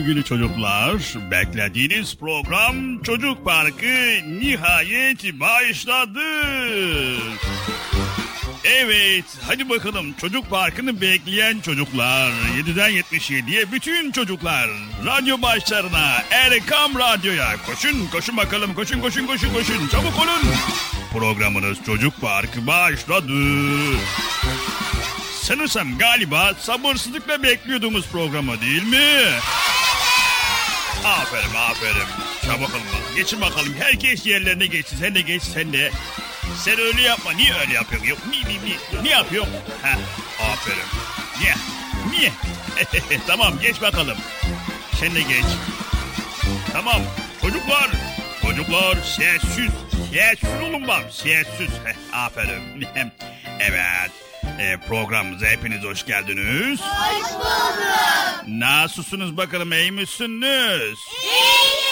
Sevgili çocuklar beklediğiniz program Çocuk Parkı nihayet başladı. Evet hadi bakalım Çocuk Parkı'nı bekleyen çocuklar 7'den 77'ye bütün çocuklar radyo başlarına Erkam Radyo'ya koşun koşun bakalım koşun koşun koşun koşun çabuk olun. Programınız Çocuk Parkı başladı. Sanırsam galiba sabırsızlıkla bekliyordunuz programı değil mi? Aferin aferin. Çabuk olun. Geçin bakalım. Herkes yerlerine geçsin. Sen de geç sen de. Sen öyle yapma. Niye öyle yapıyorsun? Yok, niye, niye, niye, niye yapıyorsun? Ha, aferin. Niye? Niye? tamam geç bakalım. Sen de geç. Tamam. Çocuklar. Çocuklar sessiz. Sessiz olun bak. Sessiz. Aferin. evet. E, programımıza hepiniz hoş geldiniz. Hoş bulduk. Nasılsınız bakalım iyi misiniz? İyiyiz.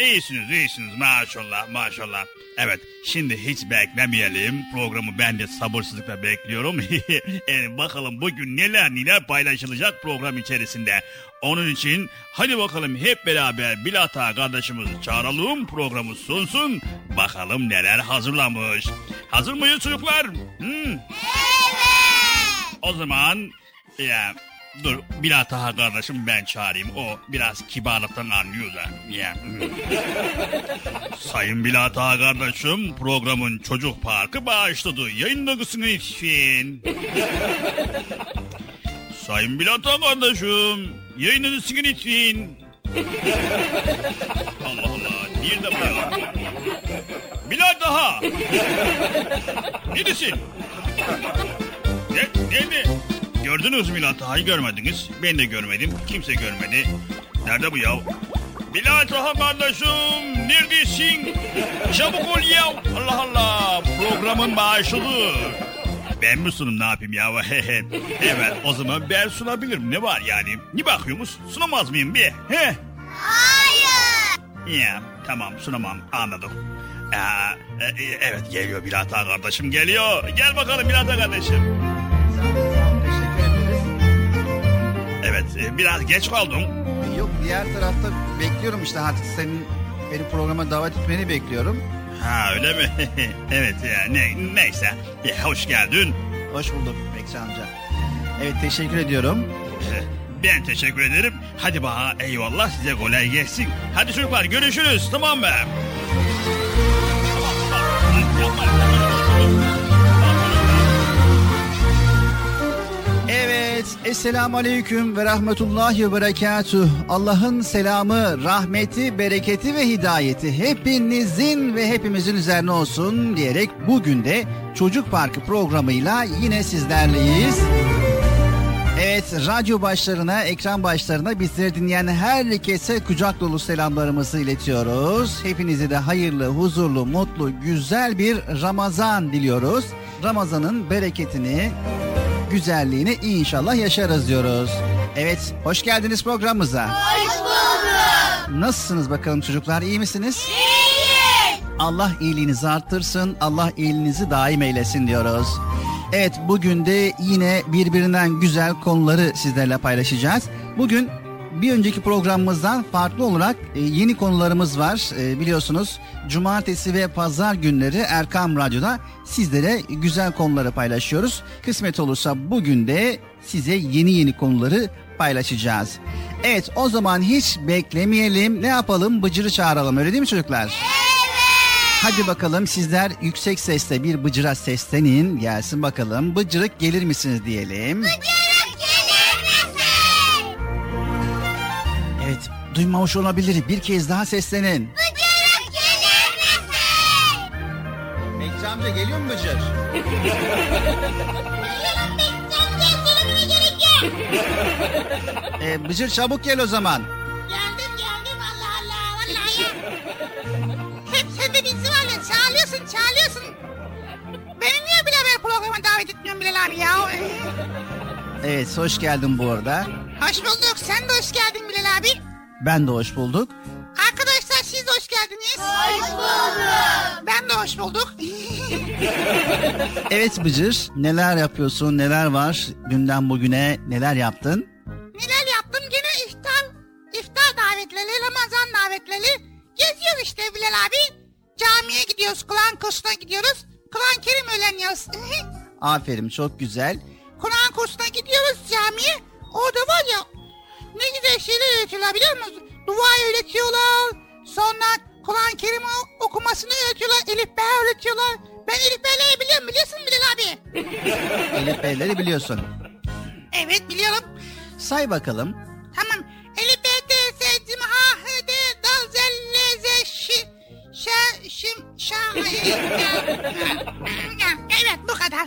İyisiniz iyisiniz maşallah maşallah. Evet şimdi hiç beklemeyelim. Programı ben de sabırsızlıkla bekliyorum. e, bakalım bugün neler neler paylaşılacak program içerisinde. Onun için hadi bakalım hep beraber Bilata kardeşimizi çağıralım programı sunsun. Bakalım neler hazırlamış. Hazır mıyız çocuklar? Hmm. O zaman ya dur Bilata kardeşim ben çağırayım. O biraz kibarlıktan anlıyor da. Hmm. Sayın Bilata kardeşim programın çocuk parkı başladı. Yayınlamasını için. Sayın Bilata kardeşim yayınlamasını için. Allah Allah. Nerede bu ya? Bilal daha. Neredesin? Ne, nerede? Gördünüz mü Bilal Taha'yı görmediniz. Ben de görmedim. Kimse görmedi. Nerede bu ya? Bilal Taha kardeşim neredesin? Çabuk ol ya. Allah Allah. Programın başladı. Ben mi sunum ne yapayım ya? evet o zaman ben sunabilirim. Ne var yani? Ne bakıyorsunuz? Sunamaz mıyım bir? He? Hayır. Ya tamam sunamam anladım. Aa, e, e, evet geliyor Bilata kardeşim geliyor. Gel bakalım Bilata kardeşim. Evet e, biraz geç kaldım. Yok diğer tarafta bekliyorum işte artık senin benim programa davet etmeni bekliyorum. Ha öyle mi? evet ya ne, neyse. E, hoş geldin. Hoş bulduk Bekçi amca. Evet teşekkür ediyorum. E, Ben teşekkür ederim. Hadi bana eyvallah size kolay gelsin. Hadi çocuklar görüşürüz tamam mı? Tamam, tamam. Evet Esselamu Aleyküm ve Rahmetullahi ve Berekatuh. Allah'ın selamı, rahmeti, bereketi ve hidayeti hepinizin ve hepimizin üzerine olsun diyerek bugün de Çocuk Parkı programıyla yine sizlerleyiz. Evet, radyo başlarına, ekran başlarına bizleri dinleyen herkese kucak dolu selamlarımızı iletiyoruz. Hepinize de hayırlı, huzurlu, mutlu, güzel bir Ramazan diliyoruz. Ramazan'ın bereketini, güzelliğini inşallah yaşarız diyoruz. Evet, hoş geldiniz programımıza. Hoş bulduk. Nasılsınız bakalım çocuklar, iyi misiniz? İyiyiz. Allah iyiliğinizi arttırsın, Allah iyiliğinizi daim eylesin diyoruz. Evet bugün de yine birbirinden güzel konuları sizlerle paylaşacağız. Bugün bir önceki programımızdan farklı olarak e, yeni konularımız var. E, biliyorsunuz cumartesi ve pazar günleri Erkam Radyo'da sizlere güzel konuları paylaşıyoruz. Kısmet olursa bugün de size yeni yeni konuları paylaşacağız. Evet o zaman hiç beklemeyelim ne yapalım Bıcır'ı çağıralım öyle değil mi çocuklar? Hadi bakalım sizler yüksek sesle bir bıcıra seslenin gelsin bakalım. Bıcırık gelir misiniz diyelim. Bıcırık duymamış olabilir bir kez daha seslenin. Bıcırık gelir misin? amca geliyor mu Bıcır? Ee, Bıcır çabuk gel o zaman. Geldim geldim Allah Allah vallahi ya. Hep sen de bizi var ya çağırıyorsun çağırıyorsun. Beni niye beraber programa davet etmiyorsun Bilal abi ya? Evet hoş geldin bu arada. Hoş bulduk. Sen de hoş geldin Bilal abi. Ben de hoş bulduk. Arkadaşlar siz de hoş geldiniz. Hoş bulduk. Ben de hoş bulduk. Evet Bıcır neler yapıyorsun neler var dünden bugüne neler yaptın? Neler yaptım? Gene iftar, iftar davetleri, Ramazan davetleri. Geziyoruz işte Bilal abi. Camiye gidiyoruz, Kur'an kursuna gidiyoruz. Kur'an Kerim öğreniyoruz. Aferin çok güzel. Kur'an kursuna gidiyoruz camiye. Orada var ya ne güzel şeyler öğretiyorlar biliyor musunuz? Dua öğretiyorlar. Sonra Kur'an Kerim okumasını öğretiyorlar. Elif Bey öğretiyorlar. Ben Elif Bey'leri biliyorum biliyorsun Bilal abi. Elif Beyleri biliyorsun. Evet biliyorum. Say bakalım. Tamam. Elif B, D, S, C, H, H, D, D, Z, L, Z, Ş, Ş, Şim, Ş, Evet bu kadar.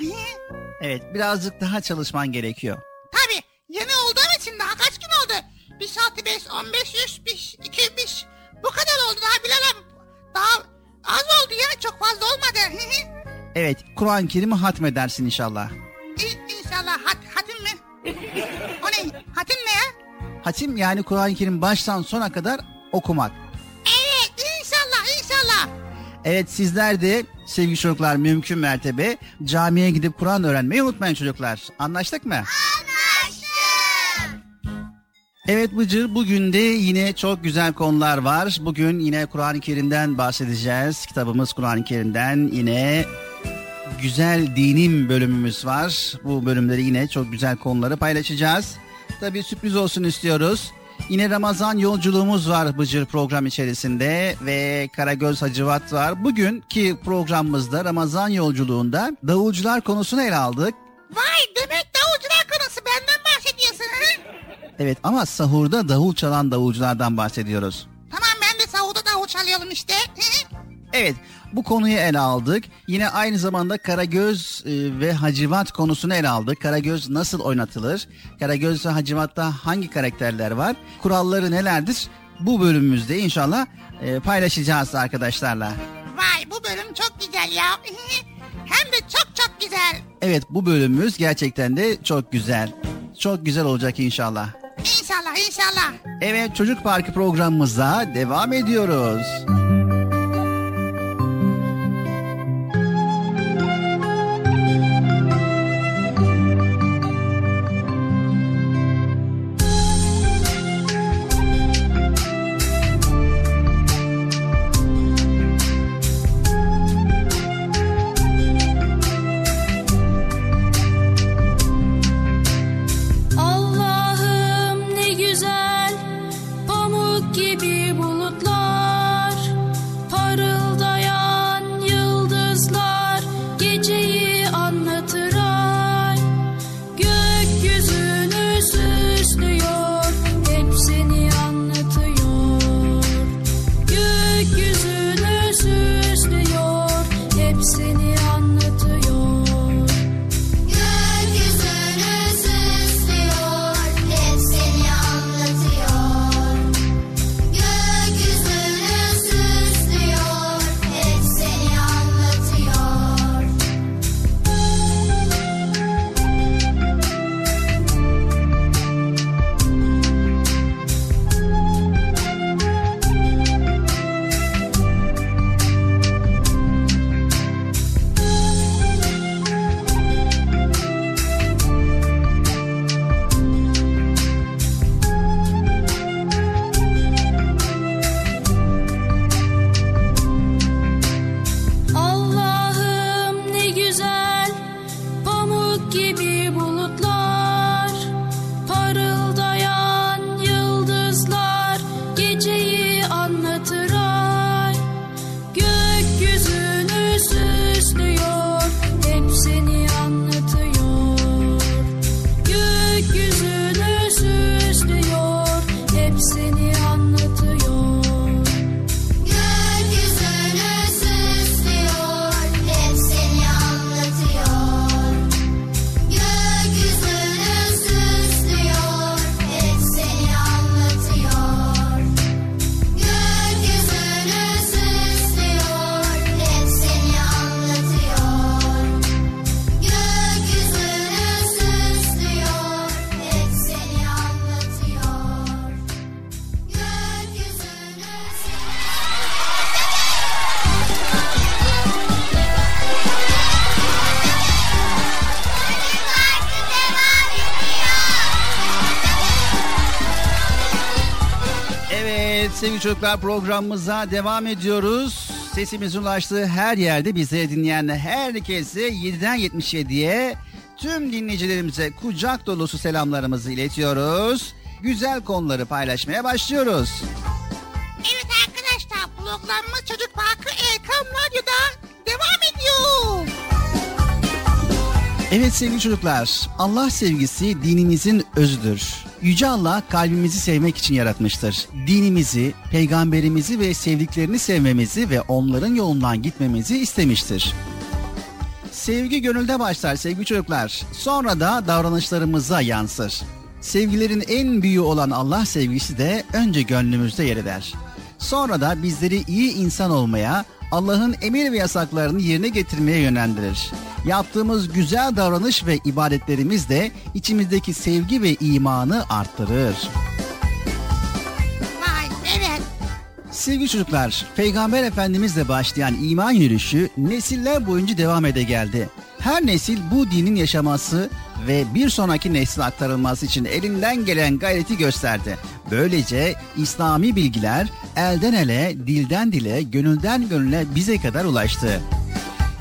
Evet birazcık daha çalışman gerekiyor. Tabii yeni olduğum için daha kaç gün oldu? 1 6 5 15 100 5 2 5 bu kadar oldu daha Bilal abi. Daha az oldu ya çok fazla olmadı. Evet Kur'an-ı Kerim'i hatmedersin inşallah. İ- İnşallah hat, hatim mi? O ne? Hatim ne ya? Hatim yani Kur'an-ı Kerim baştan sona kadar okumak. Evet inşallah inşallah. Evet sizler de sevgili çocuklar mümkün mertebe camiye gidip Kur'an öğrenmeyi unutmayın çocuklar. Anlaştık mı? Evet Bıcır bugün de yine çok güzel konular var. Bugün yine Kur'an-ı Kerim'den bahsedeceğiz. Kitabımız Kur'an-ı Kerim'den yine güzel dinim bölümümüz var. Bu bölümleri yine çok güzel konuları paylaşacağız. Tabii sürpriz olsun istiyoruz. Yine Ramazan yolculuğumuz var Bıcır program içerisinde ve Karagöz Hacivat var. Bugünkü programımızda Ramazan yolculuğunda davulcular konusunu ele aldık. Vay demek davulcular konusu benden? Evet ama sahurda davul çalan davulculardan bahsediyoruz. Tamam ben de savuda davul çalıyorum işte. Evet bu konuyu ele aldık. Yine aynı zamanda Karagöz e, ve Hacivat konusunu ele aldık. Karagöz nasıl oynatılır? Karagöz ve Hacivat'ta hangi karakterler var? Kuralları nelerdir? Bu bölümümüzde inşallah e, paylaşacağız arkadaşlarla. Vay bu bölüm çok güzel ya. Hem de çok çok güzel. Evet bu bölümümüz gerçekten de çok güzel. Çok güzel olacak inşallah. İnşallah inşallah. Evet Çocuk Parkı programımıza devam ediyoruz. Çocuklar programımıza devam ediyoruz. Sesimizin ulaştığı her yerde bize dinleyen herkese 7'den 77'ye tüm dinleyicilerimize kucak dolusu selamlarımızı iletiyoruz. Güzel konuları paylaşmaya başlıyoruz. Evet arkadaşlar programımız Çocuk Parkı Erkam Radyo'da devam ediyor. Evet sevgili çocuklar, Allah sevgisi dinimizin özüdür. Yüce Allah kalbimizi sevmek için yaratmıştır. Dinimizi, peygamberimizi ve sevdiklerini sevmemizi ve onların yolundan gitmemizi istemiştir. Sevgi gönülde başlar sevgili çocuklar. Sonra da davranışlarımıza yansır. Sevgilerin en büyüğü olan Allah sevgisi de önce gönlümüzde yer eder. Sonra da bizleri iyi insan olmaya, Allah'ın emir ve yasaklarını yerine getirmeye yönlendirir. Yaptığımız güzel davranış ve ibadetlerimiz de içimizdeki sevgi ve imanı arttırır. Sevgili çocuklar, Peygamber Efendimizle başlayan iman yürüyüşü nesiller boyunca devam ede geldi. Her nesil bu dinin yaşaması ve bir sonraki nesle aktarılması için elinden gelen gayreti gösterdi. Böylece İslami bilgiler elden ele, dilden dile, gönülden gönüle bize kadar ulaştı.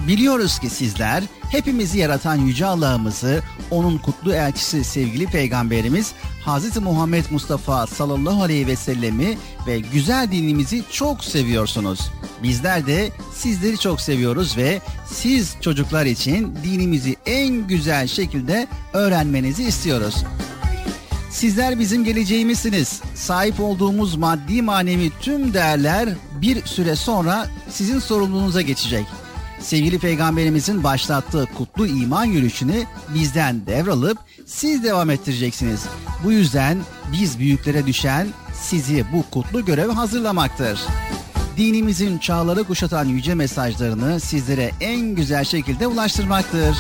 Biliyoruz ki sizler hepimizi yaratan Yüce Allah'ımızı, onun kutlu elçisi sevgili Peygamberimiz Hz. Muhammed Mustafa sallallahu aleyhi ve sellemi ve güzel dinimizi çok seviyorsunuz. Bizler de sizleri çok seviyoruz ve siz çocuklar için dinimizi en güzel şekilde öğrenmenizi istiyoruz. Sizler bizim geleceğimizsiniz. Sahip olduğumuz maddi manevi tüm değerler bir süre sonra sizin sorumluluğunuza geçecek. Sevgili peygamberimizin başlattığı kutlu iman yürüyüşünü bizden devralıp siz devam ettireceksiniz. Bu yüzden biz büyüklere düşen sizi bu kutlu göreve hazırlamaktır. Dinimizin çağları kuşatan yüce mesajlarını sizlere en güzel şekilde ulaştırmaktır.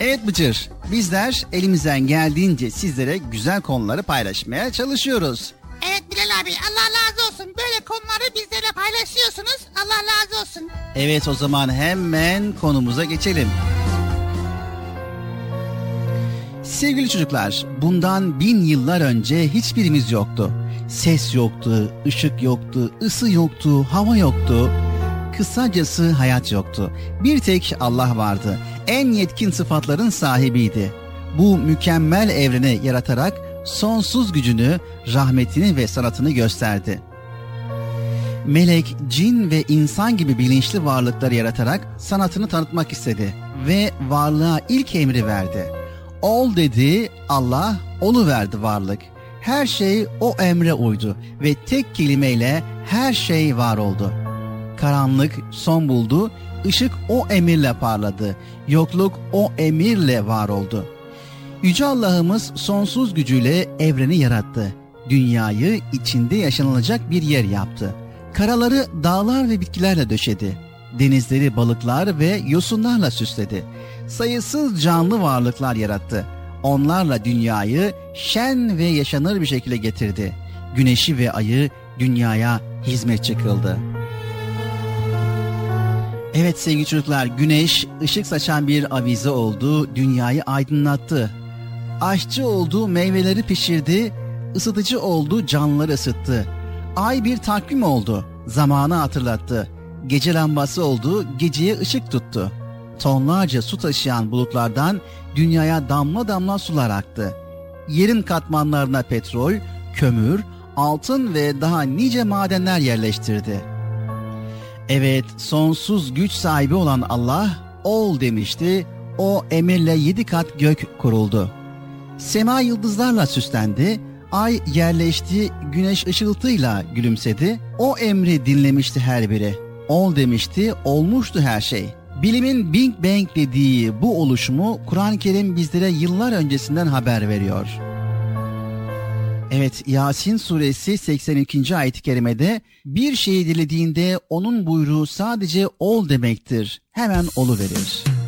Evet Bıcır, bizler elimizden geldiğince sizlere güzel konuları paylaşmaya çalışıyoruz. Evet Bilal abi Allah razı olsun. Böyle konuları bizlerle paylaşıyorsunuz. Allah razı olsun. Evet o zaman hemen konumuza geçelim. Sevgili çocuklar, bundan bin yıllar önce hiçbirimiz yoktu. Ses yoktu, ışık yoktu, ısı yoktu, hava yoktu. Kısacası hayat yoktu. Bir tek Allah vardı. En yetkin sıfatların sahibiydi. Bu mükemmel evreni yaratarak sonsuz gücünü, rahmetini ve sanatını gösterdi. Melek, cin ve insan gibi bilinçli varlıkları yaratarak sanatını tanıtmak istedi ve varlığa ilk emri verdi. Ol dedi, Allah olu verdi varlık. Her şey o emre uydu ve tek kelimeyle her şey var oldu. Karanlık son buldu, ışık o emirle parladı, yokluk o emirle var oldu.'' Yüce Allah'ımız sonsuz gücüyle evreni yarattı. Dünyayı içinde yaşanılacak bir yer yaptı. Karaları dağlar ve bitkilerle döşedi. Denizleri balıklar ve yosunlarla süsledi. Sayısız canlı varlıklar yarattı. Onlarla dünyayı şen ve yaşanır bir şekilde getirdi. Güneşi ve ayı dünyaya hizmetçi kıldı. Evet sevgili çocuklar, güneş ışık saçan bir avize oldu, dünyayı aydınlattı. Aşçı oldu, meyveleri pişirdi, ısıtıcı oldu, canlıları ısıttı. Ay bir takvim oldu, zamanı hatırlattı. Gece lambası oldu, geceye ışık tuttu. Tonlarca su taşıyan bulutlardan dünyaya damla damla sular aktı. Yerin katmanlarına petrol, kömür, altın ve daha nice madenler yerleştirdi. Evet, sonsuz güç sahibi olan Allah ol demişti. O emirle yedi kat gök kuruldu. Sema yıldızlarla süslendi, ay yerleşti, güneş ışıltıyla gülümsedi. O emri dinlemişti her biri. Ol demişti, olmuştu her şey. Bilimin Big Bang dediği bu oluşumu Kur'an-ı Kerim bizlere yıllar öncesinden haber veriyor. Evet Yasin suresi 82. ayet-i kerimede bir şeyi dilediğinde onun buyruğu sadece ol demektir. Hemen olu verir.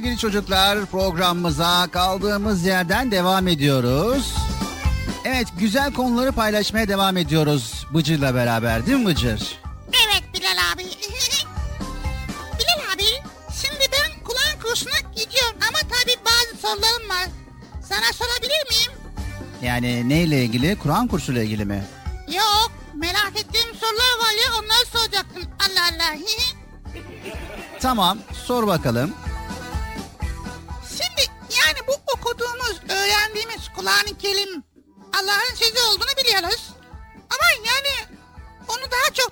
Sevgili çocuklar programımıza kaldığımız yerden devam ediyoruz. Evet güzel konuları paylaşmaya devam ediyoruz Bıcır'la beraber değil mi Bıcır? Evet Bilal abi. Bilal abi şimdi ben Kur'an kursuna gidiyorum ama tabii bazı sorularım var. Sana sorabilir miyim? Yani neyle ilgili? Kur'an kursuyla ilgili mi? Yok merak ettiğim sorular var ya onları soracaktım. Allah Allah. Tamam sor bakalım.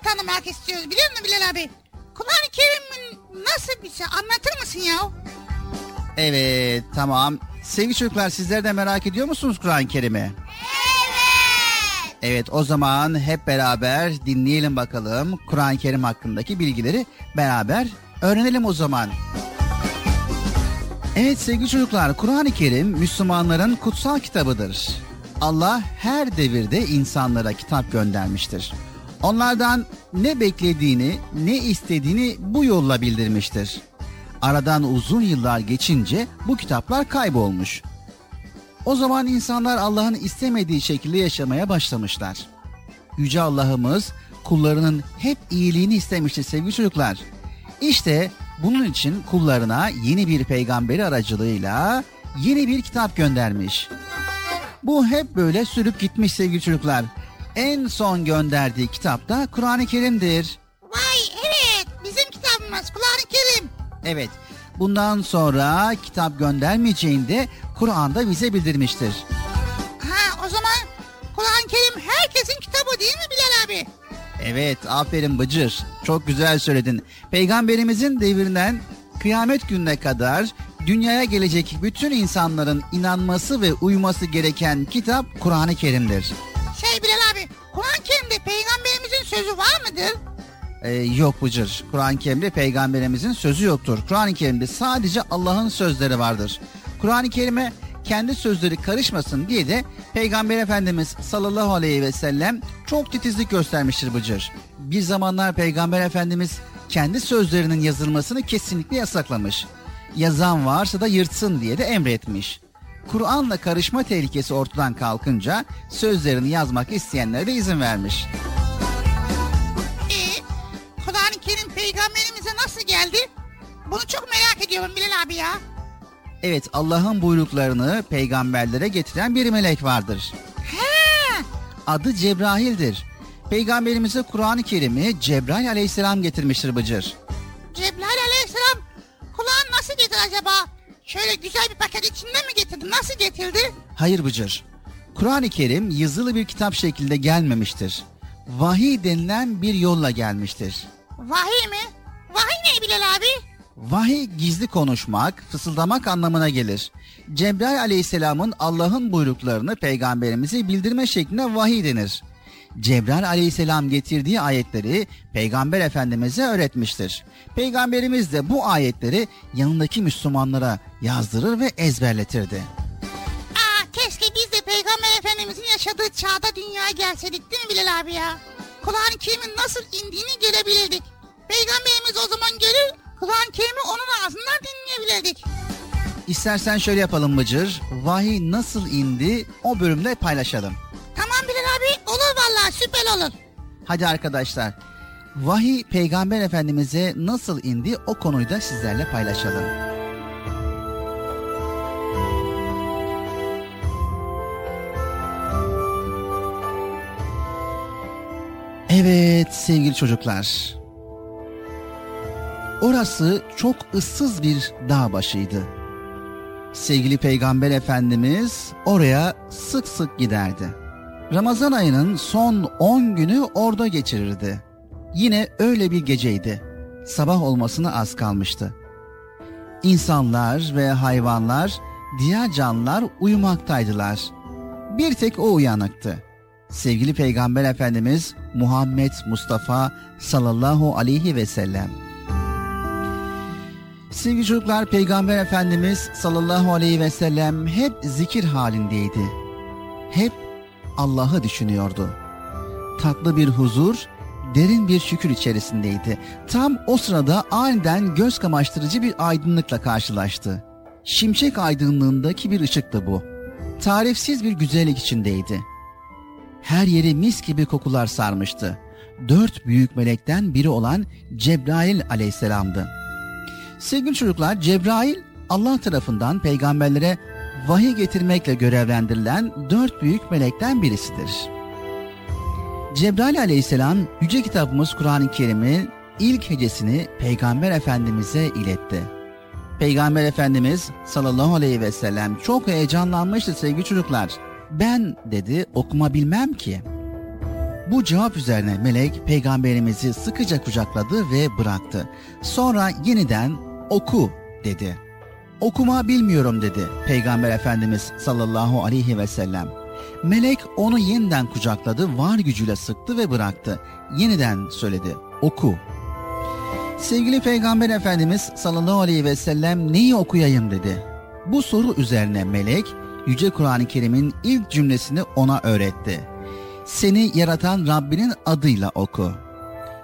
Tanımak istiyoruz biliyor musun Bilal abi? Kur'an-ı Kerim'in nasıl bir şey anlatır mısın ya? Evet tamam. Sevgili çocuklar sizler de merak ediyor musunuz Kur'an-ı Kerim'i? Evet. Evet o zaman hep beraber dinleyelim bakalım Kur'an-ı Kerim hakkındaki bilgileri beraber öğrenelim o zaman. Evet sevgili çocuklar Kur'an-ı Kerim Müslümanların kutsal kitabıdır. Allah her devirde insanlara kitap göndermiştir. Onlardan ne beklediğini, ne istediğini bu yolla bildirmiştir. Aradan uzun yıllar geçince bu kitaplar kaybolmuş. O zaman insanlar Allah'ın istemediği şekilde yaşamaya başlamışlar. Yüce Allah'ımız kullarının hep iyiliğini istemiştir sevgili çocuklar. İşte bunun için kullarına yeni bir peygamberi aracılığıyla yeni bir kitap göndermiş. Bu hep böyle sürüp gitmiş sevgili çocuklar. En son gönderdiği kitap da Kur'an-ı Kerim'dir. Vay evet bizim kitabımız Kur'an-ı Kerim. Evet, bundan sonra kitap göndermeyeceğini de Kur'an'da bize bildirmiştir. Ha o zaman Kur'an-ı Kerim herkesin kitabı değil mi Bilal abi? Evet, aferin Bıcır. Çok güzel söyledin. Peygamberimizin devrinden kıyamet gününe kadar dünyaya gelecek bütün insanların inanması ve uyması gereken kitap Kur'an-ı Kerim'dir. Şey Kur'an-ı Kerim'de peygamberimizin sözü var mıdır? Ee, yok Bıcır. Kur'an-ı Kerim'de peygamberimizin sözü yoktur. Kur'an-ı Kerim'de sadece Allah'ın sözleri vardır. Kur'an-ı Kerim'e kendi sözleri karışmasın diye de Peygamber Efendimiz sallallahu aleyhi ve sellem çok titizlik göstermiştir Bıcır. Bir zamanlar Peygamber Efendimiz kendi sözlerinin yazılmasını kesinlikle yasaklamış. Yazan varsa da yırtsın diye de emretmiş. Kur'an'la karışma tehlikesi ortadan kalkınca sözlerini yazmak isteyenlere de izin vermiş. Ee, Kur'an-ı Kerim peygamberimize nasıl geldi? Bunu çok merak ediyorum Bilal abi ya. Evet Allah'ın buyruklarını peygamberlere getiren bir melek vardır. He, Adı Cebrail'dir. Peygamberimize Kur'an-ı Kerim'i Cebrail aleyhisselam getirmiştir Bıcır. Cebrail aleyhisselam Kur'an nasıl getirdi acaba? Şöyle güzel bir paket içinde mi getirdi? Nasıl getirdi? Hayır Bıcır. Kur'an-ı Kerim yazılı bir kitap şeklinde gelmemiştir. Vahiy denilen bir yolla gelmiştir. Vahiy mi? Vahiy ne Bilal abi? Vahiy gizli konuşmak, fısıldamak anlamına gelir. Cebrail aleyhisselamın Allah'ın buyruklarını peygamberimize bildirme şekline vahiy denir. Cebrail aleyhisselam getirdiği ayetleri peygamber efendimize öğretmiştir. Peygamberimiz de bu ayetleri yanındaki Müslümanlara yazdırır ve ezberletirdi. Aa keşke biz de peygamber efendimizin yaşadığı çağda dünyaya gelseydik değil mi Bilal abi ya? Kur'an-ı Kerim'in nasıl indiğini görebilirdik. Peygamberimiz o zaman gelir Kur'an-ı Kerim'i onun ağzından dinleyebilirdik. İstersen şöyle yapalım Bıcır, vahiy nasıl indi o bölümde paylaşalım. Tamam Bilal olur vallahi süper olur. Hadi arkadaşlar, vahiy peygamber efendimize nasıl indi o konuyu da sizlerle paylaşalım. Evet sevgili çocuklar. Orası çok ıssız bir dağ başıydı. Sevgili Peygamber Efendimiz oraya sık sık giderdi. Ramazan ayının son 10 günü orada geçirirdi. Yine öyle bir geceydi. Sabah olmasına az kalmıştı. İnsanlar ve hayvanlar, diğer canlılar uyumaktaydılar. Bir tek o uyanıktı. Sevgili Peygamber Efendimiz Muhammed Mustafa sallallahu aleyhi ve sellem. Sevgili çocuklar Peygamber Efendimiz sallallahu aleyhi ve sellem hep zikir halindeydi. Hep Allah'ı düşünüyordu. Tatlı bir huzur, derin bir şükür içerisindeydi. Tam o sırada aniden göz kamaştırıcı bir aydınlıkla karşılaştı. Şimşek aydınlığındaki bir ışıktı bu. Tarifsiz bir güzellik içindeydi. Her yeri mis gibi kokular sarmıştı. Dört büyük melekten biri olan Cebrail aleyhisselamdı. Sevgili çocuklar Cebrail Allah tarafından peygamberlere vahiy getirmekle görevlendirilen dört büyük melekten birisidir. Cebrail aleyhisselam yüce kitabımız Kur'an-ı Kerim'in ilk hecesini Peygamber Efendimiz'e iletti. Peygamber Efendimiz sallallahu aleyhi ve sellem çok heyecanlanmıştı sevgili çocuklar. Ben dedi okuma bilmem ki. Bu cevap üzerine melek peygamberimizi sıkıca kucakladı ve bıraktı. Sonra yeniden oku dedi. Okuma bilmiyorum dedi Peygamber Efendimiz sallallahu aleyhi ve sellem. Melek onu yeniden kucakladı, var gücüyle sıktı ve bıraktı. Yeniden söyledi, oku. Sevgili Peygamber Efendimiz sallallahu aleyhi ve sellem neyi okuyayım dedi. Bu soru üzerine melek Yüce Kur'an-ı Kerim'in ilk cümlesini ona öğretti. Seni yaratan Rabbinin adıyla oku.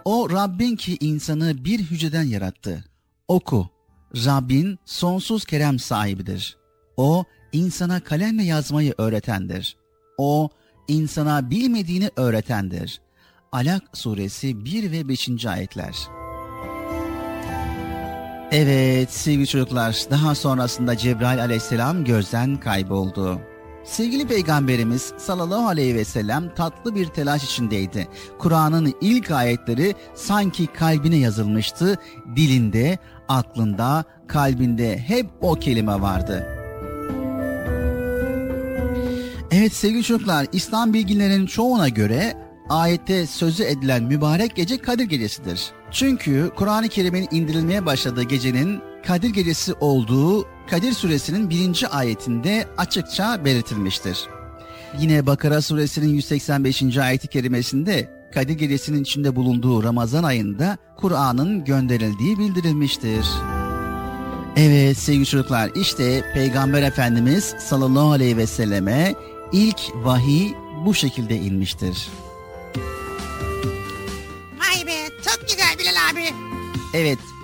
O Rabbin ki insanı bir hücreden yarattı. Oku. Rabbin sonsuz kerem sahibidir. O insana kalemle yazmayı öğretendir. O insana bilmediğini öğretendir. Alak suresi 1 ve 5. ayetler. Evet sevgili çocuklar daha sonrasında Cebrail aleyhisselam gözden kayboldu. Sevgili peygamberimiz sallallahu aleyhi ve sellem tatlı bir telaş içindeydi. Kur'an'ın ilk ayetleri sanki kalbine yazılmıştı. Dilinde, aklında, kalbinde hep o kelime vardı. Evet sevgili çocuklar İslam bilginlerinin çoğuna göre ayette sözü edilen mübarek gece Kadir Gecesi'dir. Çünkü Kur'an-ı Kerim'in indirilmeye başladığı gecenin Kadir Gecesi olduğu Kadir Suresinin birinci ayetinde açıkça belirtilmiştir. Yine Bakara Suresinin 185. ayeti kerimesinde Kadir Gecesi'nin içinde bulunduğu Ramazan ayında Kur'an'ın gönderildiği bildirilmiştir. Evet sevgili çocuklar işte Peygamber Efendimiz sallallahu aleyhi ve selleme ilk vahiy bu şekilde inmiştir. Vay be çok güzel Bilal abi. Evet.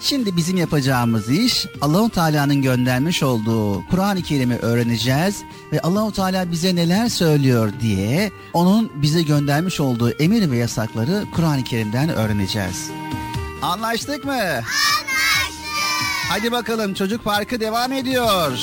Şimdi bizim yapacağımız iş Allahu Teala'nın göndermiş olduğu Kur'an-ı Kerim'i öğreneceğiz ve Allahu Teala bize neler söylüyor diye onun bize göndermiş olduğu emir ve yasakları Kur'an-ı Kerim'den öğreneceğiz. Anlaştık mı? Anlaştık. Hadi bakalım çocuk parkı devam ediyor.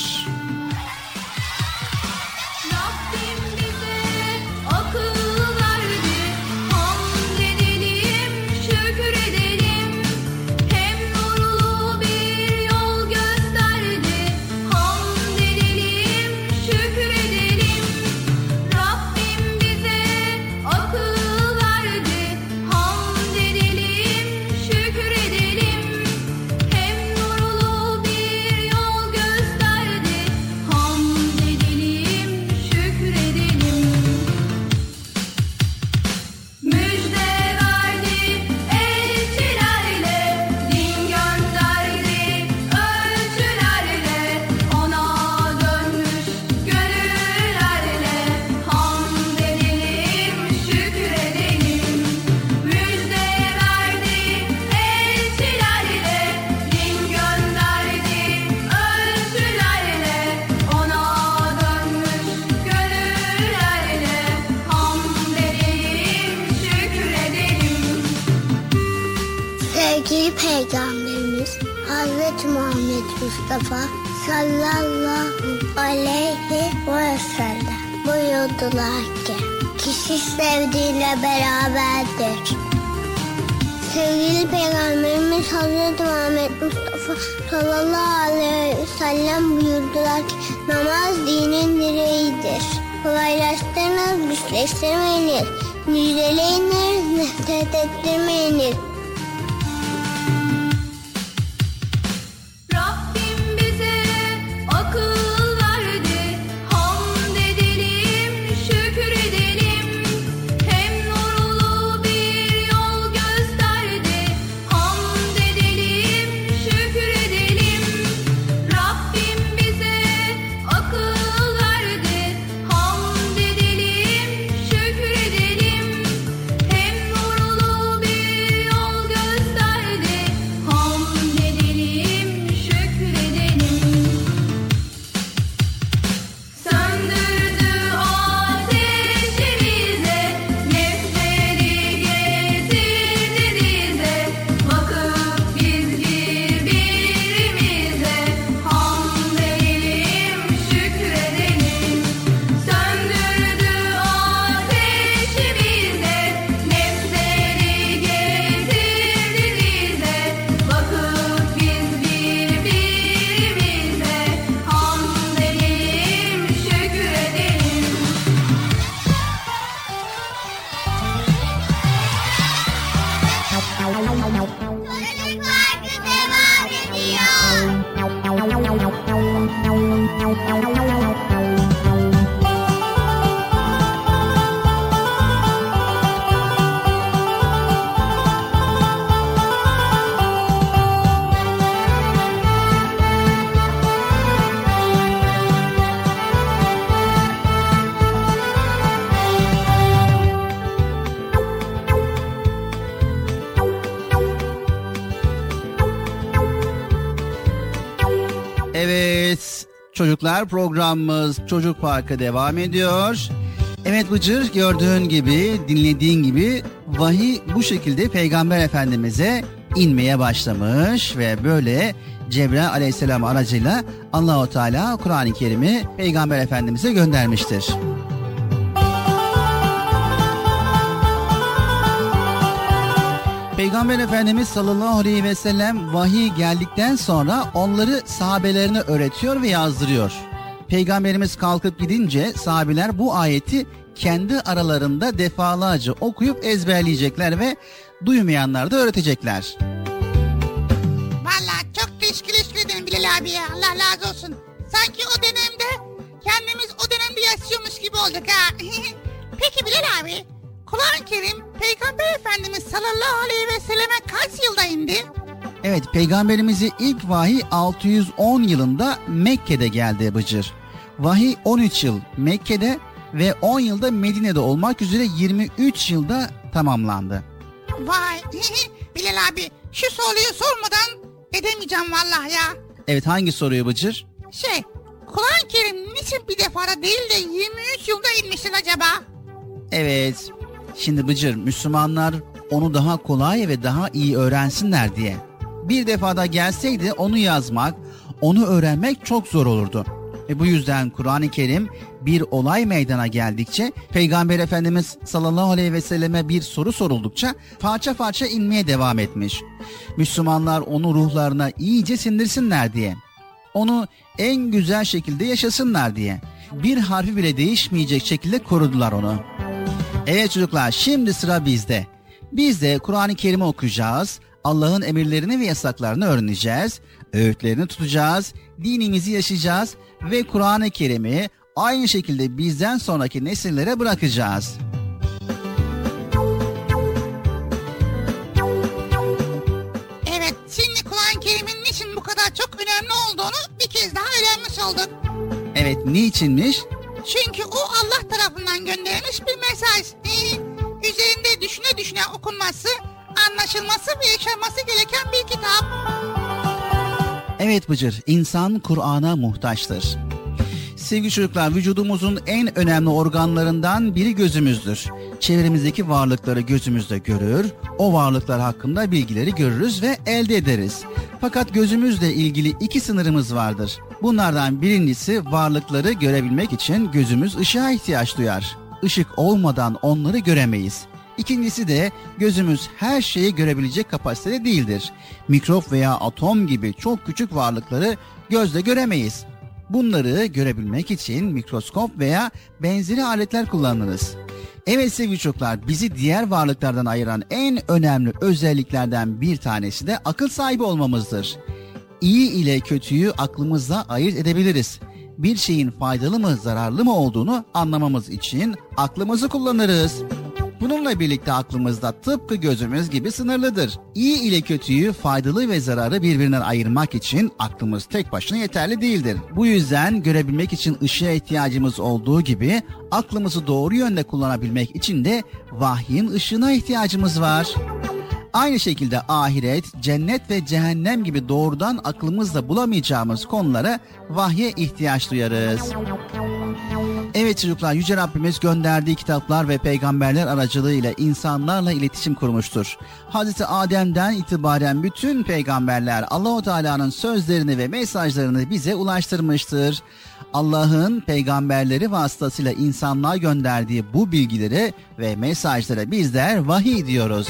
Sallallahu aleyhi ve sellem buyurdular ki kişi sevdiğiyle beraberdir. Sevgili Peygamberimiz Hazreti Muhammed Mustafa sallallahu aleyhi ve sellem buyurdular ki namaz dinin direğidir. Kolaylaştırınız, güçleştirmeyiniz. Müjdeleyiniz, nefret ettirmeyiniz. Çocuklar programımız Çocuk Parkı devam ediyor. Evet Bıcır gördüğün gibi dinlediğin gibi vahiy bu şekilde Peygamber Efendimiz'e inmeye başlamış ve böyle Cebrail aleyhisselam aracıyla Allahu Teala Kur'an-ı Kerim'i Peygamber Efendimiz'e göndermiştir. Peygamber Efendimiz sallallahu aleyhi ve sellem vahiy geldikten sonra onları sahabelerine öğretiyor ve yazdırıyor. Peygamberimiz kalkıp gidince sahabeler bu ayeti kendi aralarında defalarca okuyup ezberleyecekler ve duymayanlar da öğretecekler. Valla çok teşekkür ederim Bilal abi ya. Allah razı olsun. Sanki o dönemde kendimiz o dönemde yaşıyormuş gibi olduk ha. Peki Bilal abi, Kur'an-ı Kerim Peygamber Efendimiz sallallahu aleyhi ve selleme kaç yılda indi? Evet peygamberimizi ilk vahiy 610 yılında Mekke'de geldi Bıcır. Vahiy 13 yıl Mekke'de ve 10 yılda Medine'de olmak üzere 23 yılda tamamlandı. Vay Bilal abi şu soruyu sormadan edemeyeceğim vallahi ya. Evet hangi soruyu Bıcır? Şey Kur'an-ı Kerim niçin bir defada değil de 23 yılda inmiştir acaba? Evet. Şimdi Bıcır Müslümanlar onu daha kolay ve daha iyi öğrensinler diye. Bir defada gelseydi onu yazmak, onu öğrenmek çok zor olurdu. Ve bu yüzden Kur'an-ı Kerim bir olay meydana geldikçe Peygamber Efendimiz sallallahu aleyhi ve selleme bir soru soruldukça parça parça inmeye devam etmiş. Müslümanlar onu ruhlarına iyice sindirsinler diye. Onu en güzel şekilde yaşasınlar diye. Bir harfi bile değişmeyecek şekilde korudular onu. Evet çocuklar şimdi sıra bizde. Biz de Kur'an-ı Kerim'i okuyacağız. Allah'ın emirlerini ve yasaklarını öğreneceğiz. Öğütlerini tutacağız. Dinimizi yaşayacağız. Ve Kur'an-ı Kerim'i aynı şekilde bizden sonraki nesillere bırakacağız. Evet şimdi Kur'an-ı Kerim'in niçin bu kadar çok önemli olduğunu bir kez daha öğrenmiş olduk. Evet niçinmiş? Çünkü o Allah tarafından gönderilmiş bir mesaj. Ee, üzerinde düşüne düşüne okunması, anlaşılması ve yaşanması gereken bir kitap. Evet Bıcır, insan Kur'an'a muhtaçtır. Sevgili çocuklar, vücudumuzun en önemli organlarından biri gözümüzdür. Çevremizdeki varlıkları gözümüzde görür, o varlıklar hakkında bilgileri görürüz ve elde ederiz. Fakat gözümüzle ilgili iki sınırımız vardır. Bunlardan birincisi varlıkları görebilmek için gözümüz ışığa ihtiyaç duyar. Işık olmadan onları göremeyiz. İkincisi de gözümüz her şeyi görebilecek kapasitede değildir. Mikrop veya atom gibi çok küçük varlıkları gözle göremeyiz. Bunları görebilmek için mikroskop veya benzeri aletler kullanırız. Evet sevgili çocuklar, bizi diğer varlıklardan ayıran en önemli özelliklerden bir tanesi de akıl sahibi olmamızdır. İyi ile kötüyü aklımızla ayırt edebiliriz. Bir şeyin faydalı mı zararlı mı olduğunu anlamamız için aklımızı kullanırız. Bununla birlikte aklımızda tıpkı gözümüz gibi sınırlıdır. İyi ile kötüyü, faydalı ve zararı birbirinden ayırmak için aklımız tek başına yeterli değildir. Bu yüzden görebilmek için ışığa ihtiyacımız olduğu gibi aklımızı doğru yönde kullanabilmek için de vahyin ışığına ihtiyacımız var. Aynı şekilde ahiret, cennet ve cehennem gibi doğrudan aklımızla bulamayacağımız konulara vahye ihtiyaç duyarız. Evet çocuklar Yüce Rabbimiz gönderdiği kitaplar ve peygamberler aracılığıyla insanlarla iletişim kurmuştur. Hazreti Adem'den itibaren bütün peygamberler Allahu Teala'nın sözlerini ve mesajlarını bize ulaştırmıştır. Allah'ın peygamberleri vasıtasıyla insanlığa gönderdiği bu bilgileri ve mesajlara bizler vahiy diyoruz.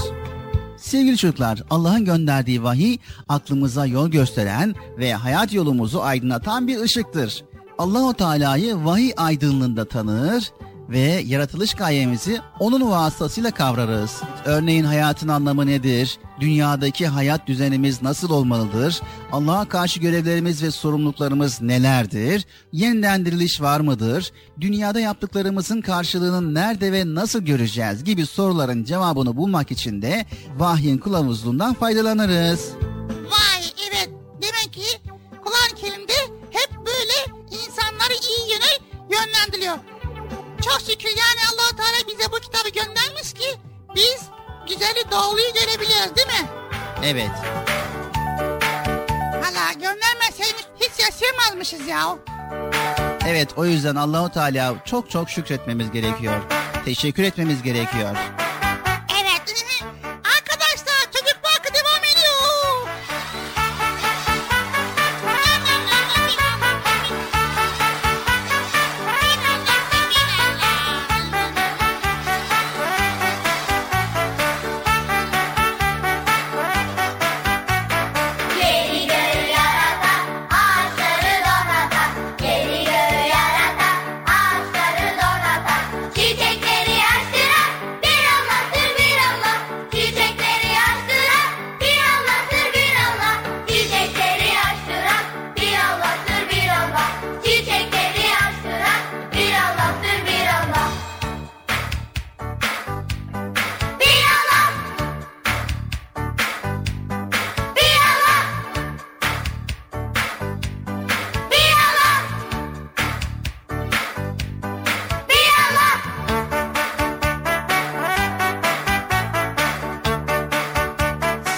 Sevgili çocuklar, Allah'ın gönderdiği vahiy aklımıza yol gösteren ve hayat yolumuzu aydınlatan bir ışıktır. Allahu Teala'yı vahiy aydınlığında tanır ve yaratılış gayemizi onun vasıtasıyla kavrarız. Örneğin hayatın anlamı nedir? Dünyadaki hayat düzenimiz nasıl olmalıdır? Allah'a karşı görevlerimiz ve sorumluluklarımız nelerdir? Yeniden diriliş var mıdır? Dünyada yaptıklarımızın karşılığını nerede ve nasıl göreceğiz gibi soruların cevabını bulmak için de vahyin kılavuzluğundan faydalanırız. Vay evet demek ki Kur'an-ı Kerim'de hep böyle insanları iyi yöne yönlendiriyor. Çok şükür yani allah Teala bize bu kitabı göndermiş ki biz güzeli doğruyu görebiliyoruz değil mi? Evet. Hala göndermeseymiş hiç yaşayamazmışız ya. Evet o yüzden Allahu Teala çok çok şükretmemiz gerekiyor. Teşekkür etmemiz gerekiyor.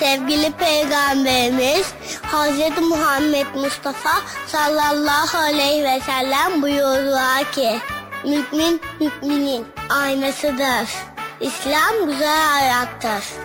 Sevgili Peygamberimiz Hz. Muhammed Mustafa sallallahu aleyhi ve sellem buyurdular ki Mümin müminin aynasıdır. İslam güzel hayattır.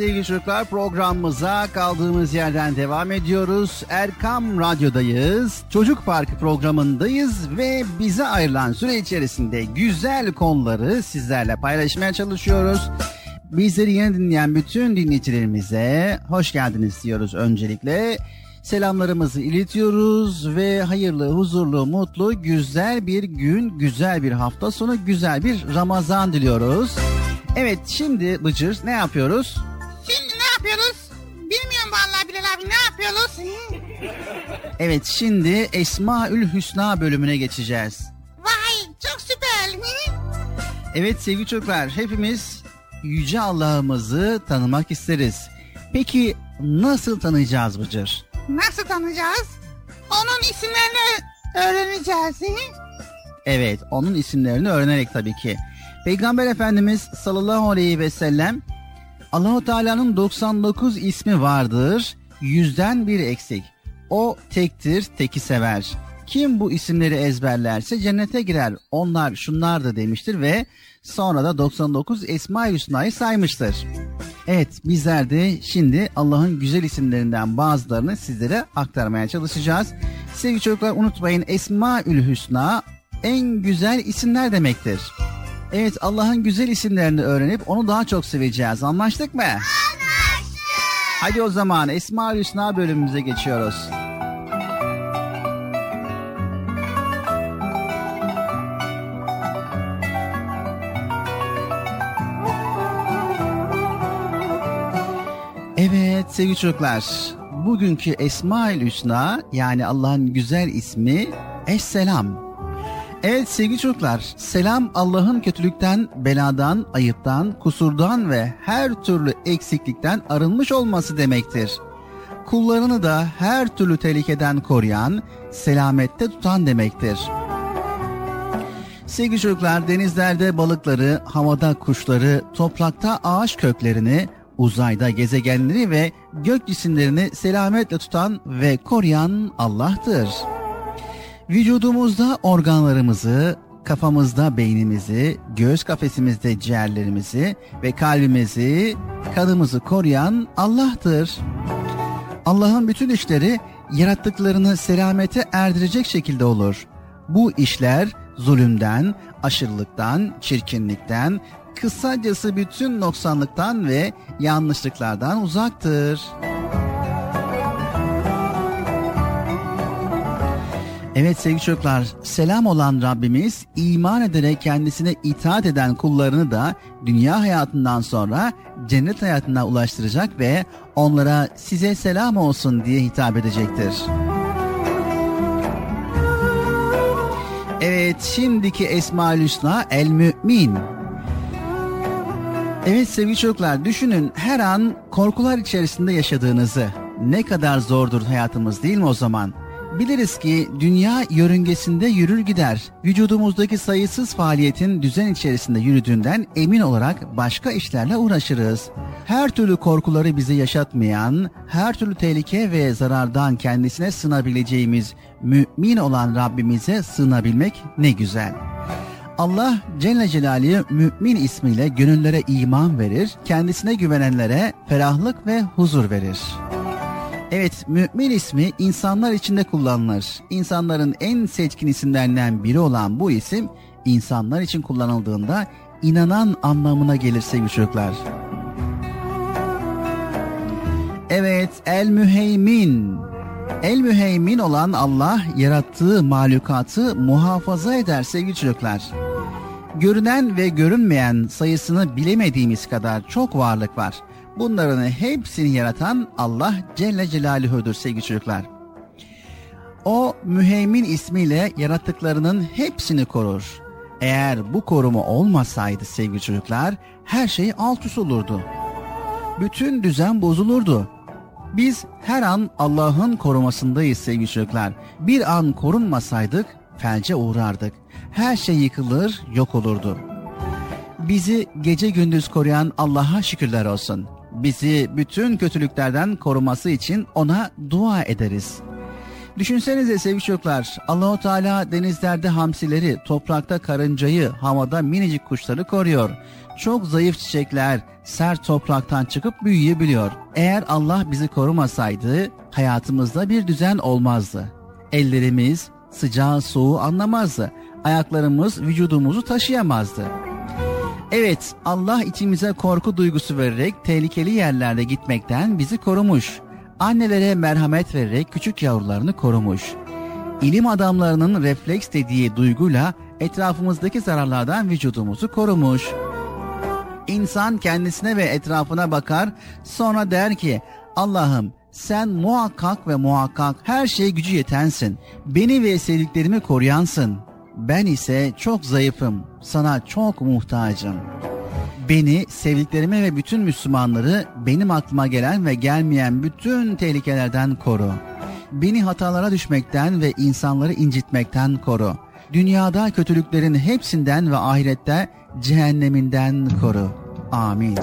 Sevgili çocuklar programımıza kaldığımız yerden devam ediyoruz. Erkam Radyo'dayız. Çocuk Parkı programındayız ve bize ayrılan süre içerisinde güzel konuları sizlerle paylaşmaya çalışıyoruz. Bizleri yeni dinleyen bütün dinleyicilerimize hoş geldiniz diyoruz öncelikle. Selamlarımızı iletiyoruz ve hayırlı, huzurlu, mutlu, güzel bir gün, güzel bir hafta sonu, güzel bir Ramazan diliyoruz. Evet şimdi Bıcır ne yapıyoruz? Yapıyoruz? Bilmiyorum vallahi Bilal abi ne yapıyoruz? Evet şimdi Esmaül Hüsna bölümüne geçeceğiz. Vay çok süper. Evet sevgili çocuklar hepimiz Yüce Allah'ımızı tanımak isteriz. Peki nasıl tanıyacağız Bıcır? Nasıl tanıyacağız? Onun isimlerini öğreneceğiz. Evet onun isimlerini öğrenerek tabii ki. Peygamber Efendimiz sallallahu aleyhi ve sellem Allahu Teala'nın 99 ismi vardır. Yüzden bir eksik. O tektir, teki sever. Kim bu isimleri ezberlerse cennete girer. Onlar şunlardı demiştir ve Sonra da 99 Esma-i Hüsna'yı saymıştır. Evet bizler de şimdi Allah'ın güzel isimlerinden bazılarını sizlere aktarmaya çalışacağız. Sevgili çocuklar unutmayın Esma-ül Hüsna en güzel isimler demektir. Evet Allah'ın güzel isimlerini öğrenip onu daha çok seveceğiz. Anlaştık mı? Anlaştık. Hadi o zaman Esma-ül Hüsna bölümümüze geçiyoruz. Evet sevgili çocuklar, bugünkü Esma-ül Hüsna yani Allah'ın güzel ismi Esselam. Evet sevgili çocuklar, selam Allah'ın kötülükten, beladan, ayıptan, kusurdan ve her türlü eksiklikten arınmış olması demektir. Kullarını da her türlü tehlikeden koruyan, selamette tutan demektir. Sevgili çocuklar, denizlerde balıkları, havada kuşları, toprakta ağaç köklerini, uzayda gezegenleri ve gök cisimlerini selametle tutan ve koruyan Allah'tır. Vücudumuzda organlarımızı, kafamızda beynimizi, göğüs kafesimizde ciğerlerimizi ve kalbimizi, kanımızı koruyan Allah'tır. Allah'ın bütün işleri yarattıklarını selamete erdirecek şekilde olur. Bu işler zulümden, aşırılıktan, çirkinlikten, kısacası bütün noksanlıktan ve yanlışlıklardan uzaktır. Evet sevgili çocuklar, selam olan Rabbimiz iman ederek kendisine itaat eden kullarını da dünya hayatından sonra cennet hayatına ulaştıracak ve onlara size selam olsun diye hitap edecektir. Evet şimdiki Esma-ül Hüsna El Mü'min. Evet sevgili çocuklar düşünün her an korkular içerisinde yaşadığınızı. Ne kadar zordur hayatımız değil mi o zaman? Biliriz ki dünya yörüngesinde yürür gider. Vücudumuzdaki sayısız faaliyetin düzen içerisinde yürüdüğünden emin olarak başka işlerle uğraşırız. Her türlü korkuları bize yaşatmayan, her türlü tehlike ve zarardan kendisine sığınabileceğimiz mümin olan Rabbimize sığınabilmek ne güzel. Allah Celle Celaluhu mümin ismiyle gönüllere iman verir, kendisine güvenenlere ferahlık ve huzur verir. Evet, mümin ismi insanlar içinde kullanılır. İnsanların en seçkin isimlerinden biri olan bu isim, insanlar için kullanıldığında inanan anlamına gelir sevgili çocuklar. Evet, El Müheymin. El Müheymin olan Allah yarattığı mahlukatı muhafaza eder sevgili çocuklar. Görünen ve görünmeyen sayısını bilemediğimiz kadar çok varlık var. Bunların hepsini yaratan Allah Celle Celaluhu'dur sevgili çocuklar. O müheymin ismiyle yarattıklarının hepsini korur. Eğer bu koruma olmasaydı sevgili çocuklar her şey alt üst olurdu. Bütün düzen bozulurdu. Biz her an Allah'ın korumasındayız sevgili çocuklar. Bir an korunmasaydık felce uğrardık. Her şey yıkılır, yok olurdu. Bizi gece gündüz koruyan Allah'a şükürler olsun. Bizi bütün kötülüklerden koruması için ona dua ederiz. Düşünsenize sevgili çocuklar, Allahu Teala denizlerde hamsileri, toprakta karıncayı, havada minicik kuşları koruyor. Çok zayıf çiçekler sert topraktan çıkıp büyüyebiliyor. Eğer Allah bizi korumasaydı hayatımızda bir düzen olmazdı. Ellerimiz sıcağı soğuğu anlamazdı. Ayaklarımız vücudumuzu taşıyamazdı. Evet, Allah içimize korku duygusu vererek tehlikeli yerlerde gitmekten bizi korumuş. Annelere merhamet vererek küçük yavrularını korumuş. İlim adamlarının refleks dediği duyguyla etrafımızdaki zararlardan vücudumuzu korumuş. İnsan kendisine ve etrafına bakar, sonra der ki, Allah'ım sen muhakkak ve muhakkak her şeye gücü yetensin. Beni ve sevdiklerimi koruyansın. Ben ise çok zayıfım, sana çok muhtacım. Beni, sevdiklerimi ve bütün Müslümanları benim aklıma gelen ve gelmeyen bütün tehlikelerden koru. Beni hatalara düşmekten ve insanları incitmekten koru. Dünyada kötülüklerin hepsinden ve ahirette cehenneminden koru. Amin.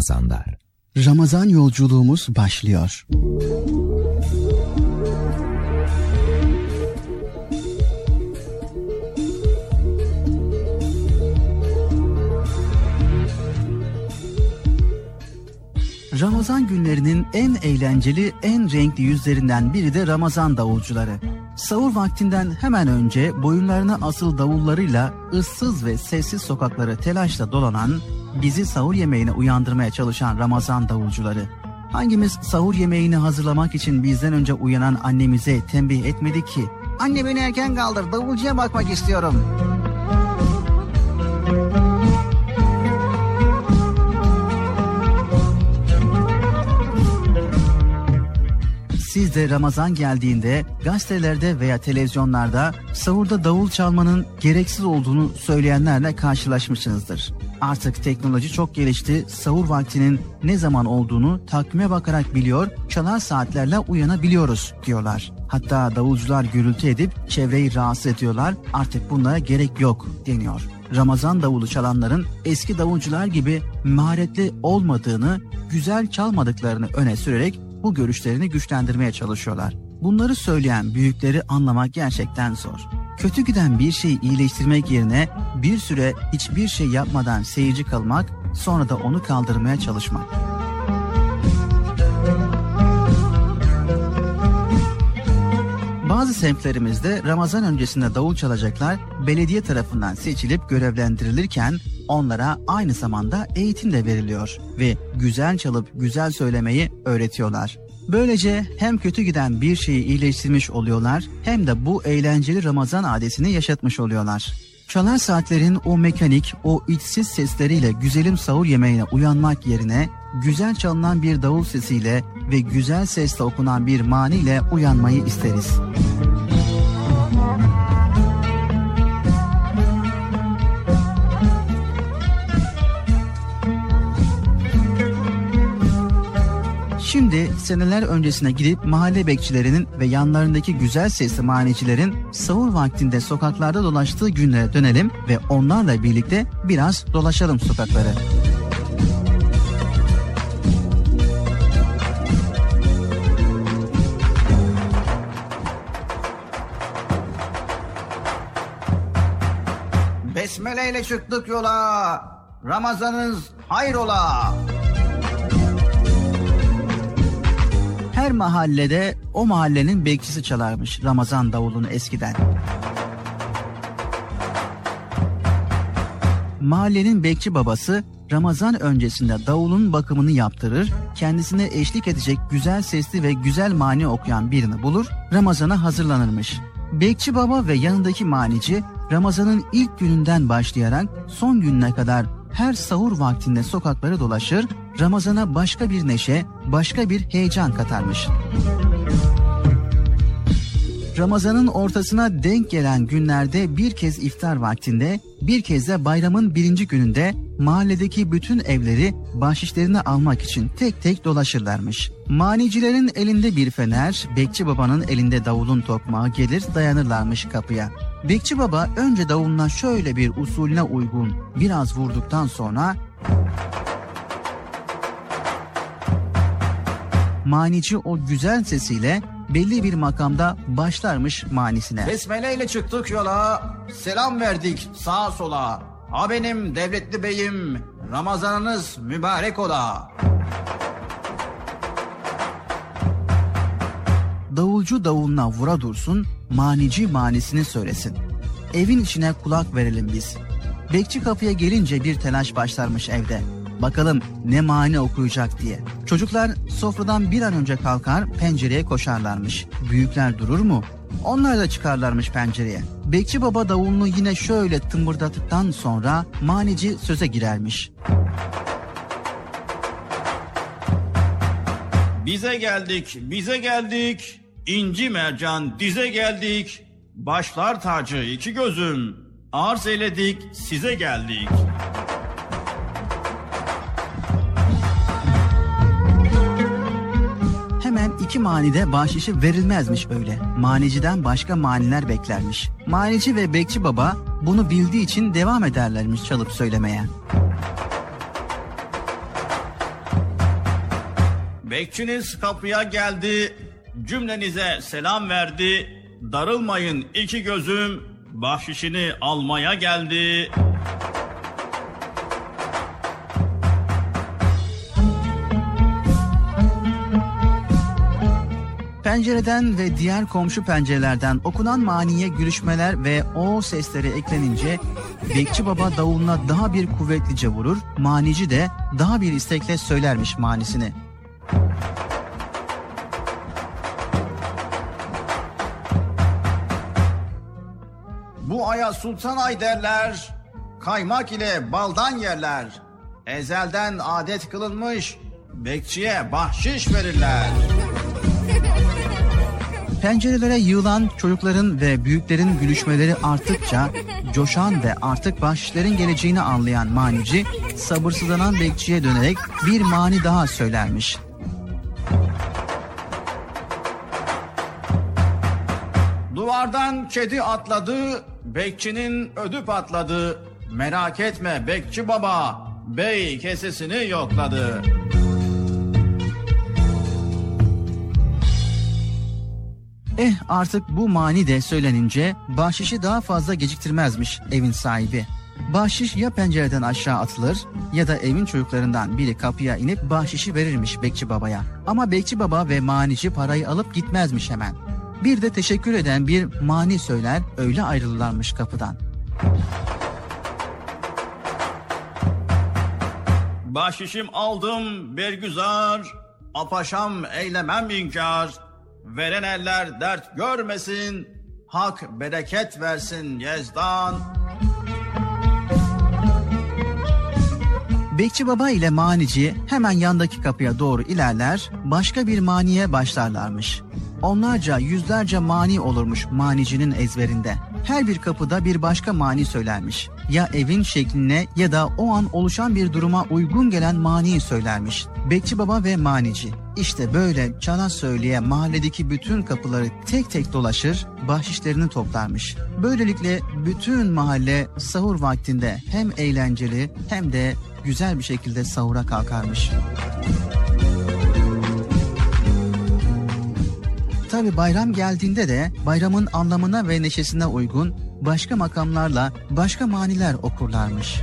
Ramazanlar. Ramazan yolculuğumuz başlıyor. Ramazan günlerinin en eğlenceli, en renkli yüzlerinden biri de Ramazan davulcuları. Sahur vaktinden hemen önce boyunlarına asıl davullarıyla ıssız ve sessiz sokakları telaşla dolanan, bizi sahur yemeğine uyandırmaya çalışan Ramazan davulcuları. Hangimiz sahur yemeğini hazırlamak için bizden önce uyanan annemize tembih etmedi ki? Anne beni erken kaldır, davulcuya bakmak istiyorum. Siz de Ramazan geldiğinde gazetelerde veya televizyonlarda sahurda davul çalmanın gereksiz olduğunu söyleyenlerle karşılaşmışsınızdır. Artık teknoloji çok gelişti, sahur vaktinin ne zaman olduğunu takvime bakarak biliyor, çalar saatlerle uyanabiliyoruz diyorlar. Hatta davulcular gürültü edip çevreyi rahatsız ediyorlar, artık bunlara gerek yok deniyor. Ramazan davulu çalanların eski davulcular gibi maharetli olmadığını, güzel çalmadıklarını öne sürerek bu görüşlerini güçlendirmeye çalışıyorlar. Bunları söyleyen büyükleri anlamak gerçekten zor. Kötü giden bir şeyi iyileştirmek yerine bir süre hiçbir şey yapmadan seyirci kalmak, sonra da onu kaldırmaya çalışmak. Bazı semtlerimizde Ramazan öncesinde davul çalacaklar belediye tarafından seçilip görevlendirilirken onlara aynı zamanda eğitim de veriliyor ve güzel çalıp güzel söylemeyi öğretiyorlar. Böylece hem kötü giden bir şeyi iyileştirmiş oluyorlar hem de bu eğlenceli Ramazan adetini yaşatmış oluyorlar. Çalar saatlerin o mekanik, o içsiz sesleriyle güzelim sahur yemeğine uyanmak yerine güzel çalınan bir davul sesiyle ve güzel sesle okunan bir maniyle uyanmayı isteriz. Şimdi seneler öncesine gidip mahalle bekçilerinin ve yanlarındaki güzel sesli manicilerin sahur vaktinde sokaklarda dolaştığı günlere dönelim ve onlarla birlikte biraz dolaşalım sokakları. Besmele ile çıktık yola. Ramazanınız hayrola. Her mahallede o mahallenin bekçisi çalarmış Ramazan davulunu eskiden. Mahallenin bekçi babası Ramazan öncesinde davulun bakımını yaptırır, kendisine eşlik edecek güzel sesli ve güzel mani okuyan birini bulur, Ramazan'a hazırlanırmış. Bekçi baba ve yanındaki manici Ramazan'ın ilk gününden başlayarak son gününe kadar her sahur vaktinde sokakları dolaşır, Ramazan'a başka bir neşe, başka bir heyecan katarmış. Ramazan'ın ortasına denk gelen günlerde bir kez iftar vaktinde, bir kez de bayramın birinci gününde mahalledeki bütün evleri bahşişlerini almak için tek tek dolaşırlarmış. Manicilerin elinde bir fener, Bekçi Baba'nın elinde davulun tokmağı gelir dayanırlarmış kapıya. Bekçi Baba önce davuluna şöyle bir usulüne uygun biraz vurduktan sonra manici o güzel sesiyle belli bir makamda başlarmış manisine. Besmele ile çıktık yola, selam verdik sağa sola. Ha benim devletli beyim, Ramazanınız mübarek ola. Davulcu davuluna vura dursun, manici manisini söylesin. Evin içine kulak verelim biz. Bekçi kapıya gelince bir telaş başlarmış evde. Bakalım ne mani okuyacak diye. Çocuklar sofradan bir an önce kalkar pencereye koşarlarmış. Büyükler durur mu? Onlar da çıkarlarmış pencereye. Bekçi baba davulunu yine şöyle tımbırdattıktan sonra manici söze girermiş. Bize geldik, bize geldik. İnci mercan dize geldik. Başlar tacı iki gözüm. Arz eyledik, size geldik. Hemen iki manide bahşişi verilmezmiş öyle. Maniciden başka maniler beklermiş. Manici ve bekçi baba bunu bildiği için devam ederlermiş çalıp söylemeye. Bekçiniz kapıya geldi, cümlenize selam verdi. Darılmayın iki gözüm, bahşişini almaya geldi. Pencereden ve diğer komşu pencerelerden okunan maniye gülüşmeler ve o sesleri eklenince bekçi baba davuluna daha bir kuvvetlice vurur, manici de daha bir istekle söylermiş manisini. Bu aya sultan ay derler, kaymak ile baldan yerler. Ezelden adet kılınmış, bekçiye bahşiş verirler. Pencerelere yığılan çocukların ve büyüklerin gülüşmeleri arttıkça coşan ve artık bahşişlerin geleceğini anlayan manici sabırsızlanan bekçiye dönerek bir mani daha söylermiş. Duvardan kedi atladı, bekçinin ödü patladı. Merak etme bekçi baba, bey kesesini yokladı. Eh artık bu mani de söylenince bahşişi daha fazla geciktirmezmiş evin sahibi. Bahşiş ya pencereden aşağı atılır ya da evin çocuklarından biri kapıya inip bahşişi verirmiş bekçi babaya. Ama bekçi baba ve manici parayı alıp gitmezmiş hemen. Bir de teşekkür eden bir mani söyler öyle ayrılırlarmış kapıdan. Bahşişim aldım bergüzar, apaşam eylemem inkar. Veren eller dert görmesin, hak bereket versin Yezdan. Bekçi baba ile manici hemen yandaki kapıya doğru ilerler, başka bir maniye başlarlarmış. Onlarca, yüzlerce mani olurmuş manicinin ezberinde. Her bir kapıda bir başka mani söylermiş. Ya evin şekline ya da o an oluşan bir duruma uygun gelen maniyi söylermiş. Bekçi baba ve manici. İşte böyle çana söyleye mahalledeki bütün kapıları tek tek dolaşır, bahşişlerini toplarmış. Böylelikle bütün mahalle sahur vaktinde hem eğlenceli hem de güzel bir şekilde sahura kalkarmış. Tabi bayram geldiğinde de bayramın anlamına ve neşesine uygun başka makamlarla başka maniler okurlarmış.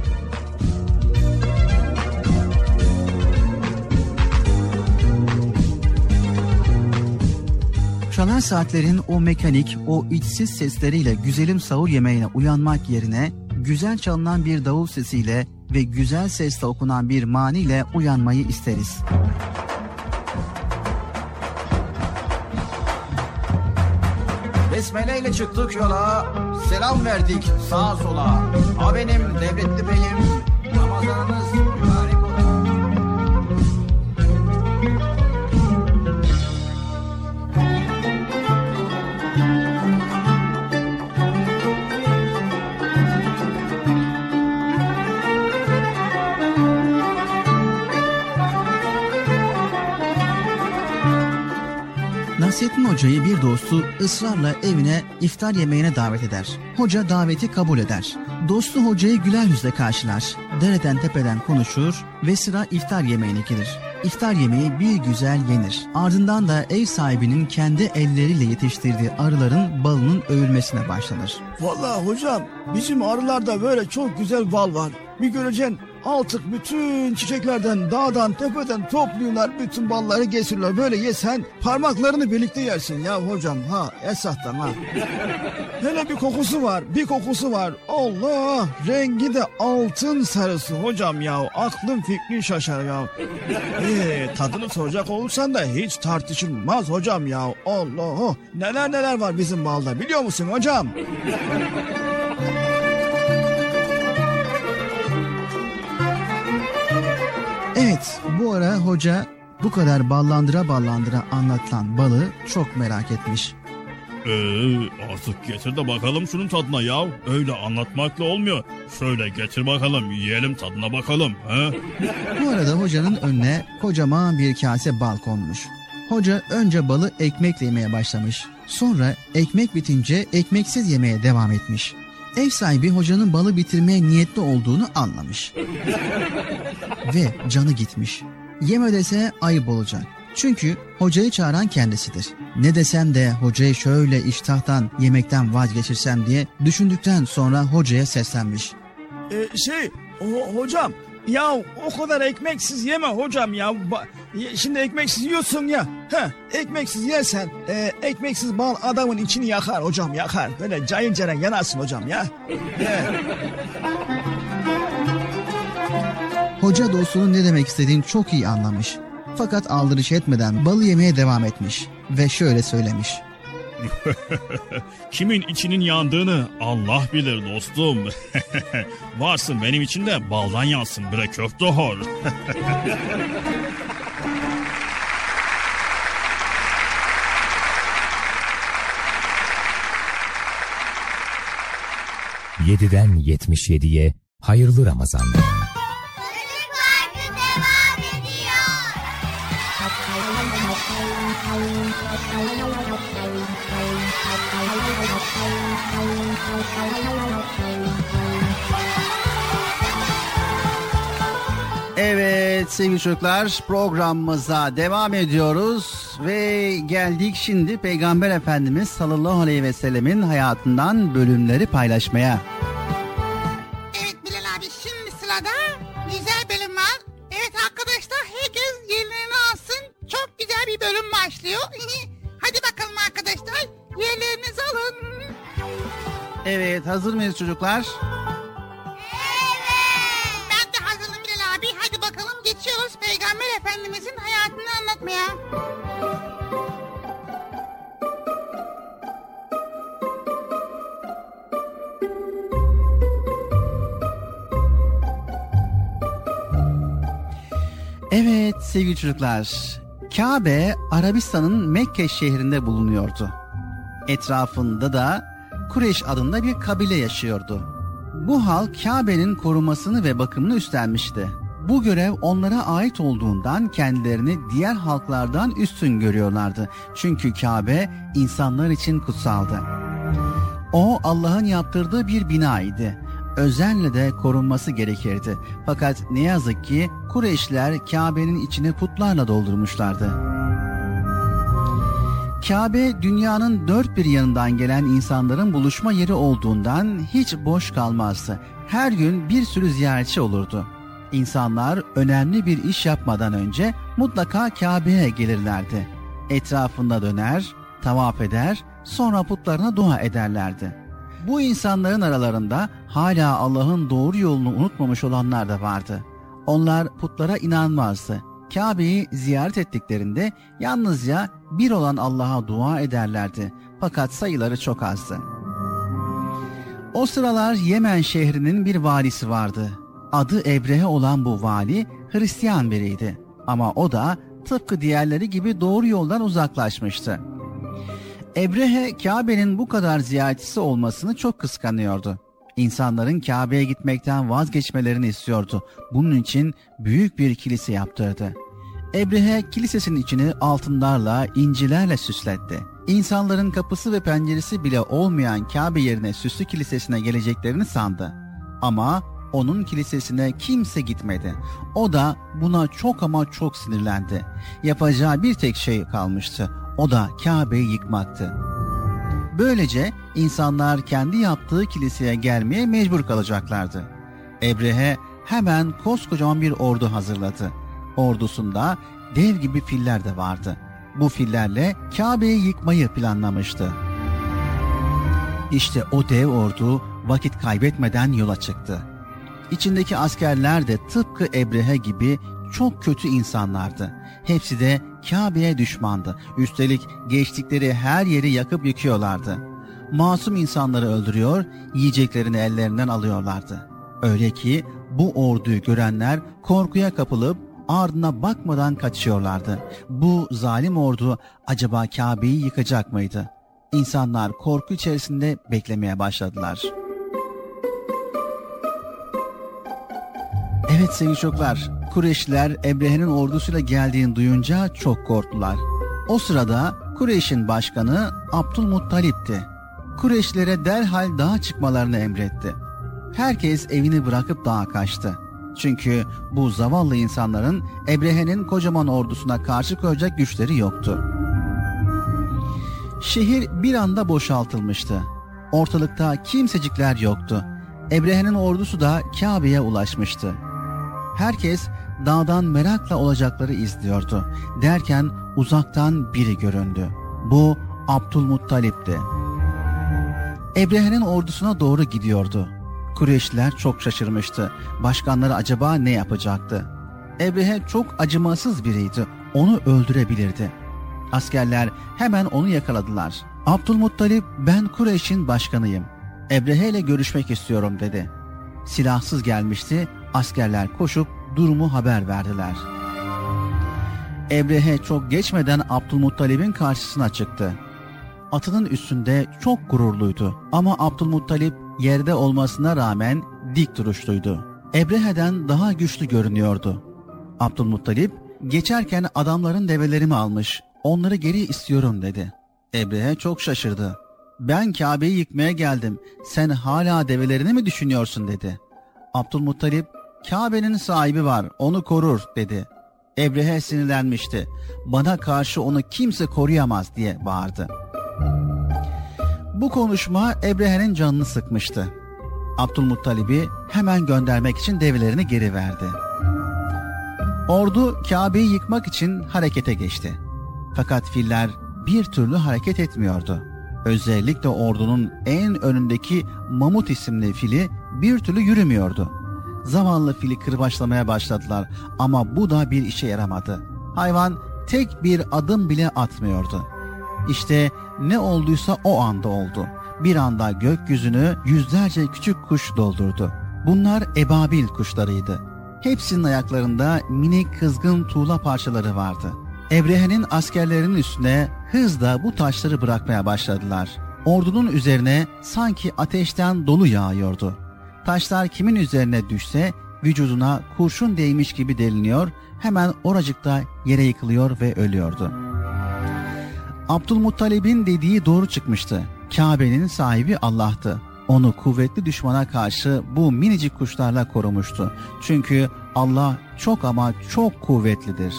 Çalar saatlerin o mekanik, o içsiz sesleriyle güzelim sahur yemeğine uyanmak yerine güzel çalınan bir davul sesiyle ve güzel sesle okunan bir maniyle uyanmayı isteriz. Besmele ile çıktık yola, selam verdik sağa sola. A benim devletli beyim, Ramazanınız mübarek Nasrettin Hoca'yı bir dostu ısrarla evine iftar yemeğine davet eder. Hoca daveti kabul eder. Dostu hocayı güler yüzle karşılar. Dereden tepeden konuşur ve sıra iftar yemeğine gelir. İftar yemeği bir güzel yenir. Ardından da ev sahibinin kendi elleriyle yetiştirdiği arıların balının övülmesine başlanır. Vallahi hocam bizim arılarda böyle çok güzel bal var. Bir göreceksin artık bütün çiçeklerden dağdan tepeden topluyorlar bütün balları getiriyorlar. Böyle yesen parmaklarını birlikte yersin ya hocam ha esahtan ha. Hele bir kokusu var bir kokusu var. Allah rengi de altın sarısı hocam ya aklım fikrin şaşar ya. Ee, tadını soracak olursan da hiç tartışılmaz hocam ya. Allah neler neler var bizim balda biliyor musun hocam? Evet bu ara hoca bu kadar ballandıra ballandıra anlatılan balı çok merak etmiş. Ee, artık getir de bakalım şunun tadına ya. Öyle anlatmakla olmuyor. Şöyle getir bakalım yiyelim tadına bakalım. He? Bu arada hocanın önüne kocaman bir kase bal konmuş. Hoca önce balı ekmekle yemeye başlamış. Sonra ekmek bitince ekmeksiz yemeye devam etmiş. Ev sahibi hocanın balı bitirmeye niyetli olduğunu anlamış. Ve canı gitmiş. Yeme dese ayıp olacak. Çünkü hocayı çağıran kendisidir. Ne desem de hocayı şöyle iştahtan yemekten vazgeçirsem diye düşündükten sonra hocaya seslenmiş. Ee, şey o, hocam ya o kadar ekmeksiz yeme hocam ya. Ba- şimdi ekmeksiz yiyorsun ya. Heh, ekmeksiz yersen e, ekmeksiz bal adamın içini yakar hocam yakar. Böyle cayır cayır yanarsın hocam ya. Hoca dostunun ne demek istediğini çok iyi anlamış. Fakat aldırış etmeden balı yemeye devam etmiş ve şöyle söylemiş. Kimin içinin yandığını Allah bilir dostum. Varsın benim için de baldan yansın bre köfte hor. Yediden 77'ye hayırlı Ramazanlar. Çocuk Parkı Evet sevgili çocuklar programımıza devam ediyoruz ve geldik şimdi Peygamber Efendimiz sallallahu aleyhi ve sellemin hayatından bölümleri paylaşmaya. Evet Bilal abi şimdi sırada güzel bölüm var. Evet arkadaşlar herkes yerlerini alsın. Çok güzel bir bölüm başlıyor. Hadi bakalım arkadaşlar yerlerinizi alın. Evet hazır mıyız çocuklar? Ben de hazırım Bilal abi. Hadi bakalım geçiyoruz Peygamber Efendimizin hayatını anlatmaya. Evet sevgili çocuklar. Kabe Arabistan'ın Mekke şehrinde bulunuyordu. Etrafında da Kureş adında bir kabile yaşıyordu. Bu halk Kabe'nin korumasını ve bakımını üstlenmişti. Bu görev onlara ait olduğundan kendilerini diğer halklardan üstün görüyorlardı. Çünkü Kabe insanlar için kutsaldı. O Allah'ın yaptırdığı bir binaydı. Özenle de korunması gerekirdi. Fakat ne yazık ki Kureyşler Kabe'nin içini putlarla doldurmuşlardı. Kabe dünyanın dört bir yanından gelen insanların buluşma yeri olduğundan hiç boş kalmazdı. Her gün bir sürü ziyaretçi olurdu. İnsanlar önemli bir iş yapmadan önce mutlaka Kabe'ye gelirlerdi. Etrafında döner, tavaf eder, sonra putlarına dua ederlerdi. Bu insanların aralarında hala Allah'ın doğru yolunu unutmamış olanlar da vardı. Onlar putlara inanmazdı. Kabe'yi ziyaret ettiklerinde yalnızca bir olan Allah'a dua ederlerdi. Fakat sayıları çok azdı. O sıralar Yemen şehrinin bir valisi vardı. Adı Ebrehe olan bu vali Hristiyan biriydi. Ama o da tıpkı diğerleri gibi doğru yoldan uzaklaşmıştı. Ebrehe Kabe'nin bu kadar ziyaretçisi olmasını çok kıskanıyordu. İnsanların Kabe'ye gitmekten vazgeçmelerini istiyordu. Bunun için büyük bir kilise yaptırdı. Ebrehe kilisesinin içini altınlarla, incilerle süsletti. İnsanların kapısı ve penceresi bile olmayan Kabe yerine süslü kilisesine geleceklerini sandı. Ama onun kilisesine kimse gitmedi. O da buna çok ama çok sinirlendi. Yapacağı bir tek şey kalmıştı. O da Kabe'yi yıkmaktı. Böylece insanlar kendi yaptığı kiliseye gelmeye mecbur kalacaklardı. Ebrehe hemen koskocaman bir ordu hazırladı. Ordusunda dev gibi filler de vardı. Bu fillerle Kabe'yi yıkmayı planlamıştı. İşte o dev ordu vakit kaybetmeden yola çıktı. İçindeki askerler de tıpkı Ebrehe gibi çok kötü insanlardı. Hepsi de Kabe'ye düşmandı. Üstelik geçtikleri her yeri yakıp yıkıyorlardı. Masum insanları öldürüyor, yiyeceklerini ellerinden alıyorlardı. Öyle ki bu orduyu görenler korkuya kapılıp ardına bakmadan kaçıyorlardı. Bu zalim ordu acaba Kabe'yi yıkacak mıydı? İnsanlar korku içerisinde beklemeye başladılar. Evet sevgili çocuklar, Kureyşliler Ebrehe'nin ordusuyla geldiğini duyunca çok korktular. O sırada Kureyş'in başkanı Abdülmuttalip'ti. Kureyşlilere derhal dağa çıkmalarını emretti. Herkes evini bırakıp dağa kaçtı. Çünkü bu zavallı insanların Ebrehe'nin kocaman ordusuna karşı koyacak güçleri yoktu. Şehir bir anda boşaltılmıştı. Ortalıkta kimsecikler yoktu. Ebrehe'nin ordusu da Kabe'ye ulaşmıştı. Herkes dağdan merakla olacakları izliyordu. Derken uzaktan biri göründü. Bu Abdülmuttalip'ti. Ebrehe'nin ordusuna doğru gidiyordu. Kureyşliler çok şaşırmıştı. Başkanları acaba ne yapacaktı? Ebrehe çok acımasız biriydi. Onu öldürebilirdi. Askerler hemen onu yakaladılar. Abdülmuttalip ben Kureyş'in başkanıyım. Ebrehe ile görüşmek istiyorum dedi. Silahsız gelmişti. Askerler koşup durumu haber verdiler. Ebrehe çok geçmeden Abdülmuttalip'in karşısına çıktı. Atının üstünde çok gururluydu ama Abdülmuttalip yerde olmasına rağmen dik duruşluydu. Ebrehe'den daha güçlü görünüyordu. Abdülmuttalip geçerken adamların develerimi almış, onları geri istiyorum dedi. Ebrehe çok şaşırdı. Ben Kabe'yi yıkmaya geldim, sen hala develerini mi düşünüyorsun dedi. Abdülmuttalip, Kabe'nin sahibi var, onu korur dedi. Ebrehe sinirlenmişti. Bana karşı onu kimse koruyamaz diye bağırdı. Bu konuşma Ebrehe'nin canını sıkmıştı. Abdülmuttalib'i hemen göndermek için develerini geri verdi. Ordu Kabe'yi yıkmak için harekete geçti. Fakat filler bir türlü hareket etmiyordu. Özellikle ordunun en önündeki Mamut isimli fili bir türlü yürümüyordu. Zavallı fili kırbaçlamaya başladılar ama bu da bir işe yaramadı. Hayvan tek bir adım bile atmıyordu. İşte ne olduysa o anda oldu. Bir anda gökyüzünü yüzlerce küçük kuş doldurdu. Bunlar ebabil kuşlarıydı. Hepsinin ayaklarında minik kızgın tuğla parçaları vardı. Ebrehe'nin askerlerinin üstüne hızla bu taşları bırakmaya başladılar. Ordunun üzerine sanki ateşten dolu yağıyordu. Taşlar kimin üzerine düşse vücuduna kurşun değmiş gibi deliniyor, hemen oracıkta yere yıkılıyor ve ölüyordu. Abdülmuttalib'in dediği doğru çıkmıştı. Kabe'nin sahibi Allah'tı. Onu kuvvetli düşmana karşı bu minicik kuşlarla korumuştu. Çünkü Allah çok ama çok kuvvetlidir.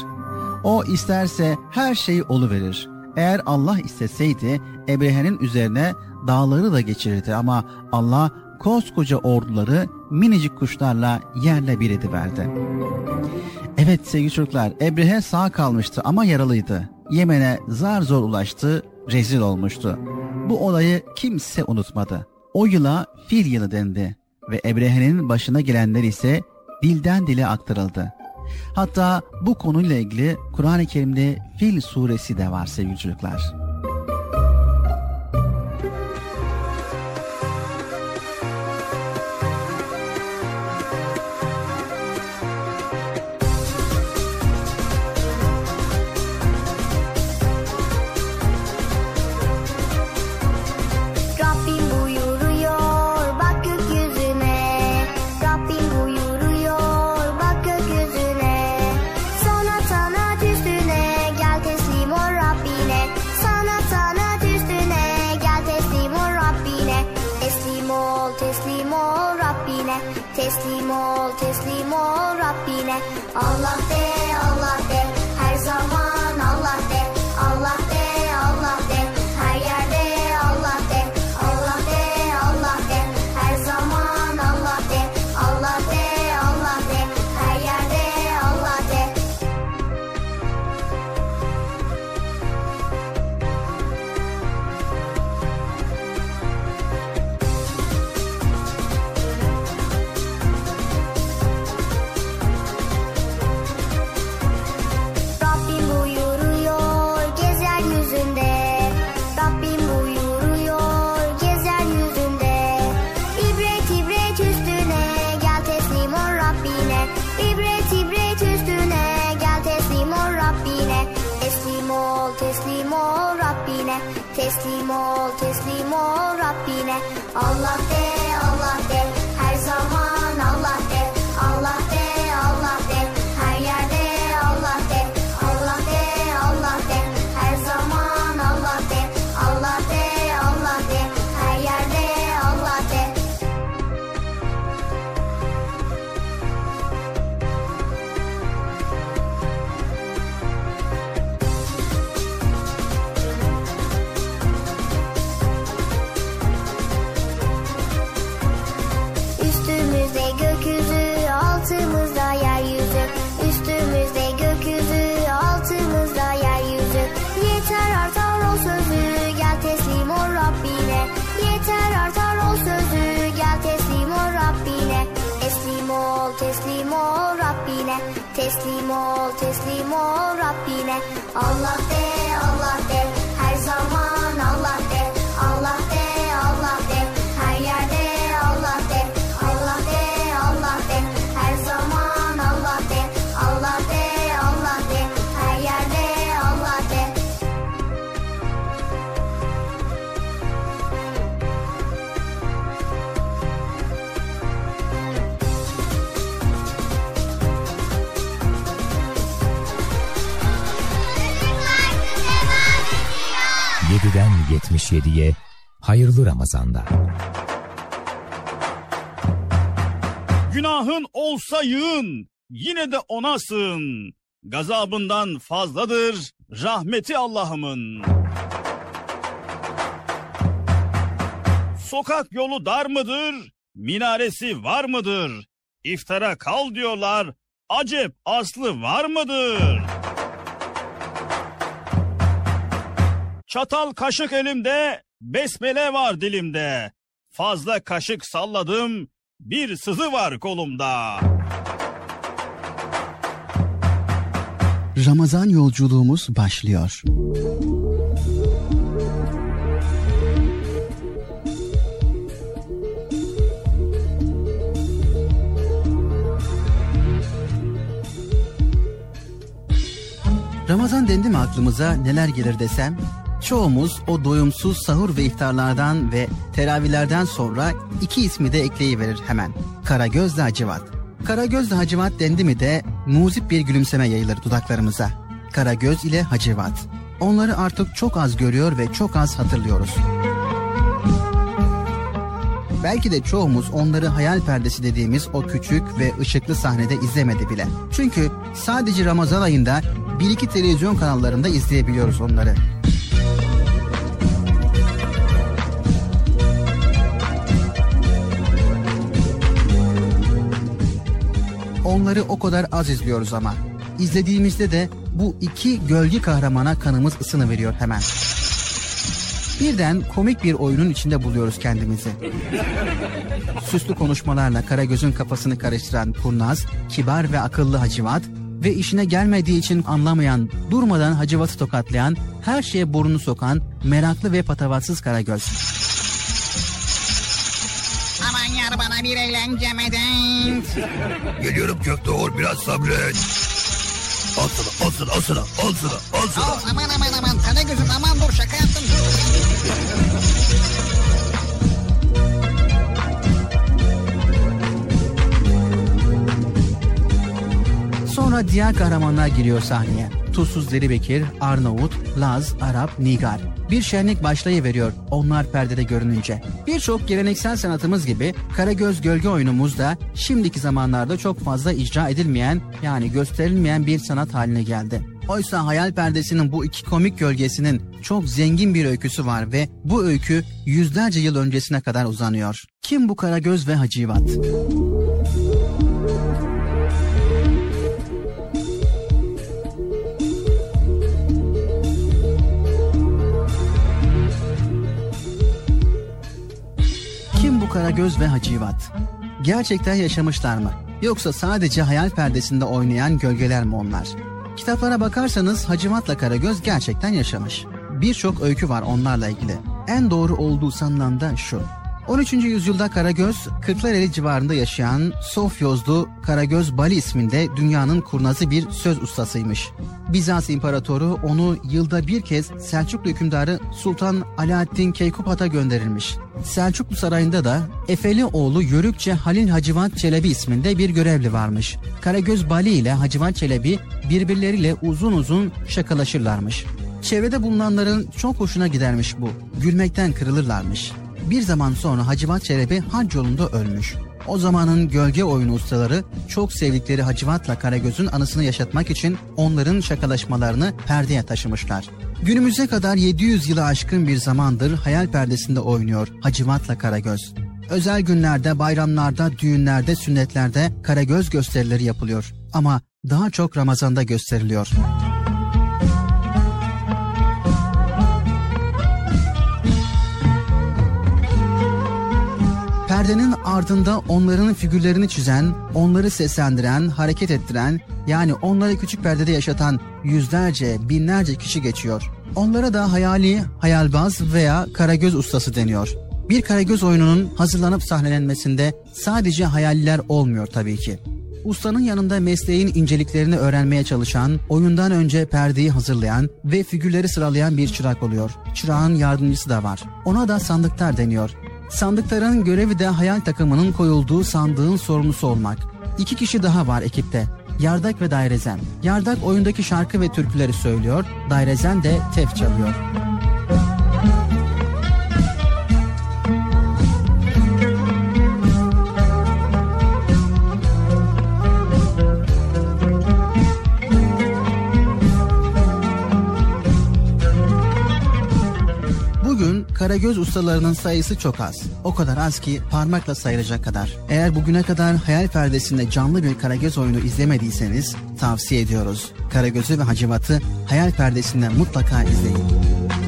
O isterse her şeyi oluverir. Eğer Allah isteseydi Ebrehe'nin üzerine dağları da geçirirdi ama Allah koskoca orduları minicik kuşlarla yerle bir ediverdi. Evet sevgili çocuklar Ebrehe sağ kalmıştı ama yaralıydı. Yemen'e zar zor ulaştı, rezil olmuştu. Bu olayı kimse unutmadı. O yıla fil yılı dendi ve Ebrehe'nin başına gelenler ise dilden dile aktarıldı. Hatta bu konuyla ilgili Kur'an-ı Kerim'de Fil suresi de var sevgili çocuklar. Allah Ramazanlar. Günahın olsa yığın, yine de ona sığın. Gazabından fazladır rahmeti Allah'ımın. Sokak yolu dar mıdır? Minaresi var mıdır? İftara kal diyorlar. Acep aslı var mıdır? Çatal kaşık elimde, besmele var dilimde. Fazla kaşık salladım, bir sızı var kolumda. Ramazan yolculuğumuz başlıyor. Ramazan dendi mi aklımıza neler gelir desem? Çoğumuz o doyumsuz sahur ve iftarlardan ve teravihlerden sonra iki ismi de ekleyiverir hemen. Karagözle Hacivat. Karagözle Hacivat dendi mi de muzip bir gülümseme yayılır dudaklarımıza. Karagöz ile Hacivat. Onları artık çok az görüyor ve çok az hatırlıyoruz. Belki de çoğumuz onları hayal perdesi dediğimiz o küçük ve ışıklı sahnede izlemedi bile. Çünkü sadece Ramazan ayında bir iki televizyon kanallarında izleyebiliyoruz onları. Onları o kadar az izliyoruz ama. İzlediğimizde de bu iki gölge kahramana kanımız ısını veriyor hemen. Birden komik bir oyunun içinde buluyoruz kendimizi. Süslü konuşmalarla Karagöz'ün kafasını karıştıran kurnaz, kibar ve akıllı Hacivat ve işine gelmediği için anlamayan, durmadan Hacivat'ı tokatlayan, her şeye burnunu sokan, meraklı ve patavatsız Karagöz. Bir eğlence medet. Geliyorum Köfteoğul biraz sabret. Al sana, al sana, al sana, al sana, al sana. Al aman aman aman kana gözüm aman dur şaka yaptım. Sonra diğer kahramanlar giriyor sahneye. Tuzsuz Deli Bekir, Arnavut, Laz, Arap, Nigar. Bir şenlik başlayıveriyor onlar perdede görününce. Birçok geleneksel sanatımız gibi Karagöz Gölge oyunumuz da şimdiki zamanlarda çok fazla icra edilmeyen yani gösterilmeyen bir sanat haline geldi. Oysa hayal perdesinin bu iki komik gölgesinin çok zengin bir öyküsü var ve bu öykü yüzlerce yıl öncesine kadar uzanıyor. Kim bu Karagöz ve Hacivat? Karagöz ve Hacivat? Gerçekten yaşamışlar mı? Yoksa sadece hayal perdesinde oynayan gölgeler mi onlar? Kitaplara bakarsanız Hacivat'la Karagöz gerçekten yaşamış. Birçok öykü var onlarla ilgili. En doğru olduğu sanılan da şu. 13. yüzyılda Karagöz, Kırklareli civarında yaşayan Sofyozlu Karagöz Bali isminde dünyanın kurnazı bir söz ustasıymış. Bizans İmparatoru onu yılda bir kez Selçuklu hükümdarı Sultan Alaaddin Keykupat'a gönderilmiş. Selçuklu Sarayı'nda da Efeli oğlu Yörükçe Halil Hacivat Çelebi isminde bir görevli varmış. Karagöz Bali ile Hacivat Çelebi birbirleriyle uzun uzun şakalaşırlarmış. Çevrede bulunanların çok hoşuna gidermiş bu. Gülmekten kırılırlarmış. Bir zaman sonra Hacivat Çelebi hac yolunda ölmüş. O zamanın gölge oyunu ustaları çok sevdikleri Hacivat'la Karagöz'ün anısını yaşatmak için onların şakalaşmalarını perdeye taşımışlar. Günümüze kadar 700 yılı aşkın bir zamandır hayal perdesinde oynuyor Hacivat'la Karagöz. Özel günlerde, bayramlarda, düğünlerde, sünnetlerde Karagöz gösterileri yapılıyor. Ama daha çok Ramazan'da gösteriliyor. Perdenin ardında onların figürlerini çizen, onları seslendiren, hareket ettiren, yani onları küçük perdede yaşatan yüzlerce, binlerce kişi geçiyor. Onlara da hayali, hayalbaz veya karagöz ustası deniyor. Bir karagöz oyununun hazırlanıp sahnelenmesinde sadece hayaliler olmuyor tabii ki. Ustanın yanında mesleğin inceliklerini öğrenmeye çalışan, oyundan önce perdeyi hazırlayan ve figürleri sıralayan bir çırak oluyor. Çırağın yardımcısı da var. Ona da sandıktar deniyor. Sandıkların görevi de hayal takımının koyulduğu sandığın sorumlusu olmak. İki kişi daha var ekipte. Yardak ve Dairezen. Yardak oyundaki şarkı ve türküleri söylüyor, Dairezen de tef çalıyor. Karagöz ustalarının sayısı çok az. O kadar az ki parmakla sayılacak kadar. Eğer bugüne kadar hayal perdesinde canlı bir karagöz oyunu izlemediyseniz tavsiye ediyoruz. Karagöz'ü ve Hacivat'ı hayal perdesinde mutlaka izleyin.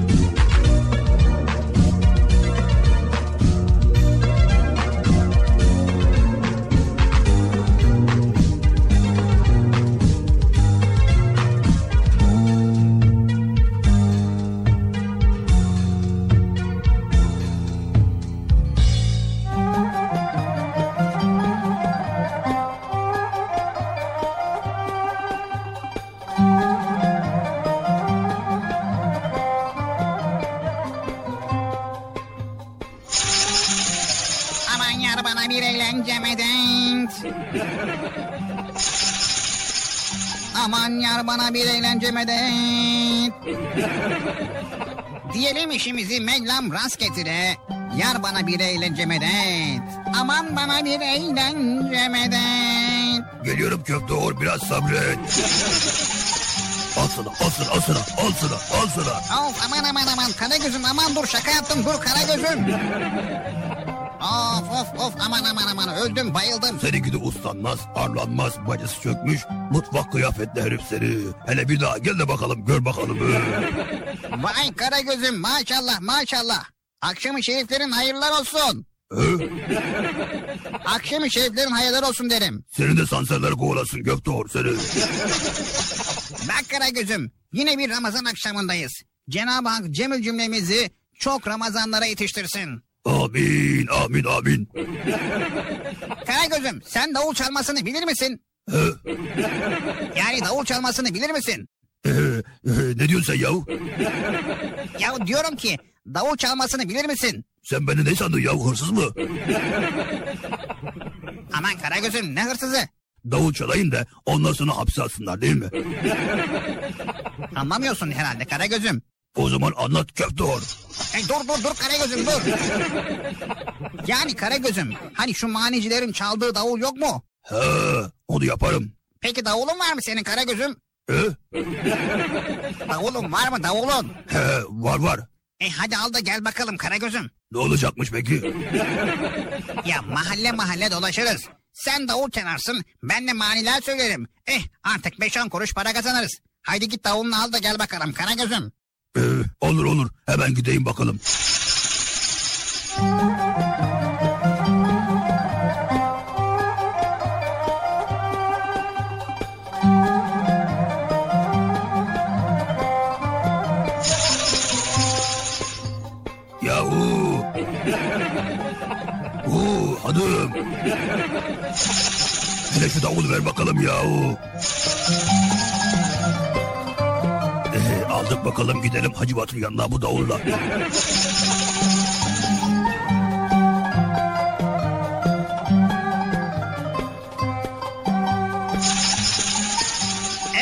Aman yar bana bir eğlence medet. Diyelim işimizi Mevlam rast getire. Yar bana bir eğlence medet. Aman bana bir eğlence medet. Geliyorum köfte or biraz sabret. Al sana al sana al sana al sana al sana. Of aman aman aman Karagöz'üm aman dur şaka yaptım dur Karagöz'üm. Of of of aman aman aman öldüm bayıldım. Seninki de uslanmaz arlanmaz bacısı çökmüş. Mutfak kıyafetli herif seni. Hele bir daha gel de bakalım gör bakalım. Vay Karagöz'üm maşallah maşallah. Akşamı şeriflerin hayırlar olsun. Akşamı şeriflerin hayırlar olsun derim. Senin de sanserler kovalasın or seni. Bak Karagöz'üm yine bir Ramazan akşamındayız. Cenab-ı Hak cemil cümlemizi çok Ramazanlara yetiştirsin. Amin amin amin. Karagöz'üm sen davul çalmasını bilir misin? Yani davul çalmasını bilir misin? Ne diyorsun sen yahu? Ya diyorum ki davul çalmasını bilir misin? Sen beni ne sandın yahu hırsız mı? Aman Karagöz'üm ne hırsızı? Davul çalayım da ondan sonra hapse atsınlar değil mi? Anlamıyorsun herhalde Karagöz'üm. O zaman anlat or. Hey, dur dur dur Karagöz'üm dur. yani Karagöz'üm hani şu manicilerin çaldığı davul yok mu? He, onu yaparım. Peki davulun var mı senin Karagöz'üm? He, Davulun var mı davulun? he, var var. E hadi al da gel bakalım Karagöz'üm. Ne olacakmış peki? Ya mahalle mahalle dolaşırız. Sen davul çalarsın ben de maniler söylerim. Eh artık 5-10 kuruş para kazanırız. Haydi git davulunu al da gel bakalım Karagöz'üm. Ee, olur olur hemen gideyim bakalım. Yahu Hanım. Hele şu davulu ver bakalım yahu. Ee, aldık bakalım gidelim Hacı Batır yanına bu davulla.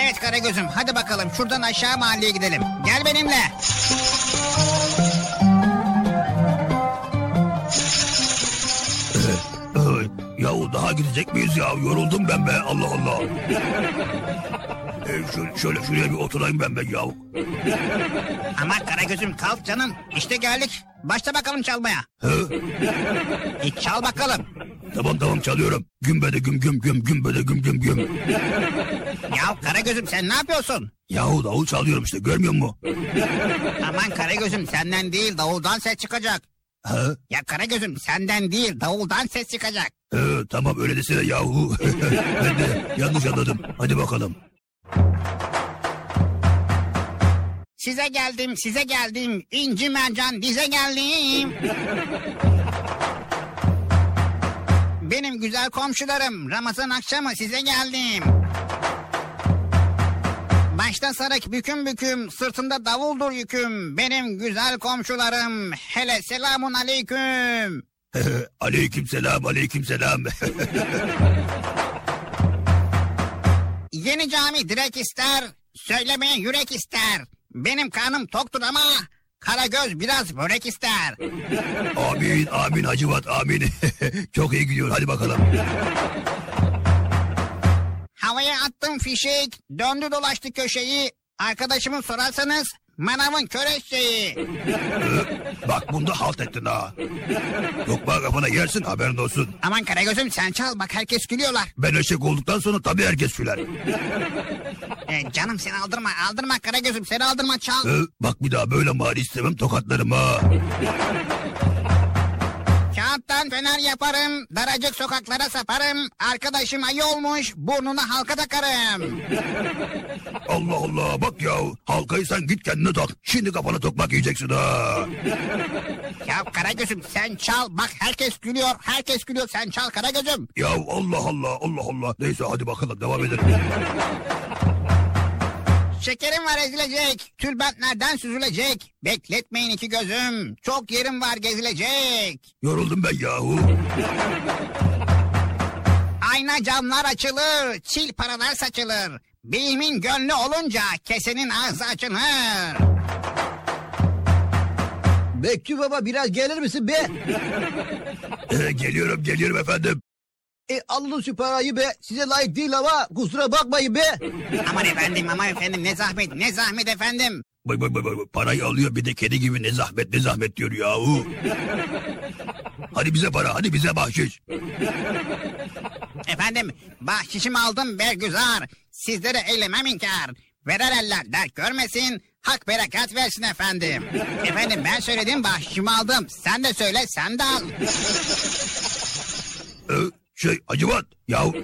Evet Karagöz'üm hadi bakalım şuradan aşağı mahalleye gidelim. Gel benimle. Ay, yahu daha gidecek miyiz ya? Yoruldum ben be Allah Allah. Ee, şöyle, şöyle şuraya bir oturayım ben be yahu. Ama Karagöz'üm kalk canım. İşte geldik. Başla bakalım çalmaya. Hı? E, çal bakalım. Tamam tamam çalıyorum. Gümbede güm güm güm gümbede güm güm güm. Ya Karagöz'üm sen ne yapıyorsun? Yahu davul çalıyorum işte görmüyor musun? Aman Karagöz'üm senden değil davuldan ses çıkacak. Ha? Ya Karagöz'üm senden değil davuldan ses çıkacak. Ee, tamam öyle desene yahu. ben de yanlış anladım. Hadi bakalım. Size geldim size geldim. İnci mercan dize geldim. Benim güzel komşularım Ramazan akşamı size geldim. Başta sarık büküm büküm sırtında davuldur yüküm. Benim güzel komşularım hele selamun aleyküm. aleyküm selam aleyküm selam. Yeni cami direk ister, söylemeye yürek ister. Benim karnım toktur ama Karagöz biraz börek ister. amin amin Hacıvat amin. Çok iyi gidiyor hadi bakalım. Havaya attım fişek, döndü dolaştı köşeyi. Arkadaşımı sorarsanız manavın kör eşeği. Bak bunda halt ettin ha. Yok bak kafana yersin haberin olsun. Aman Karagöz'üm sen çal bak herkes gülüyorlar. Ben eşek olduktan sonra tabii herkes güler. E, canım seni aldırma aldırma Karagöz'üm seni aldırma çal. Ee, bak bir daha böyle mali istemem tokatlarım ha. Kağıttan fener yaparım, daracık sokaklara saparım. Arkadaşım ayı olmuş, burnuna halka takarım. Allah Allah bak ya halkayı sen git kendine tak. Şimdi kafana tokmak yiyeceksin ha. Ya Karagöz'üm sen çal, bak herkes gülüyor, herkes gülüyor, sen çal Karagöz'üm. Ya Allah Allah Allah Allah. Neyse hadi bakalım devam edelim. Şekerim var ezilecek, tülbentlerden süzülecek. Bekletmeyin iki gözüm, çok yerim var gezilecek. Yoruldum ben yahu. Ayna camlar açılır, çil paralar saçılır. Beyimin gönlü olunca kesenin ağzı açılır. Bekçi baba biraz gelir misin be? Ee, geliyorum geliyorum efendim. E alın şu parayı be. Size layık değil ama kusura bakmayın be. Aman efendim, aman efendim ne zahmet, ne zahmet efendim. Bay bay bay bay parayı alıyor bir de kedi gibi ne zahmet ne zahmet diyor yahu. hadi bize para hadi bize bahşiş. Efendim, bahşişimi aldım bergüzar. Sizlere eylemem inkar. Verer eller dert görmesin, hak berekat versin efendim. Efendim ben söyledim bahşişimi aldım. Sen de söyle, sen de al. Şey Hacıvat yahu.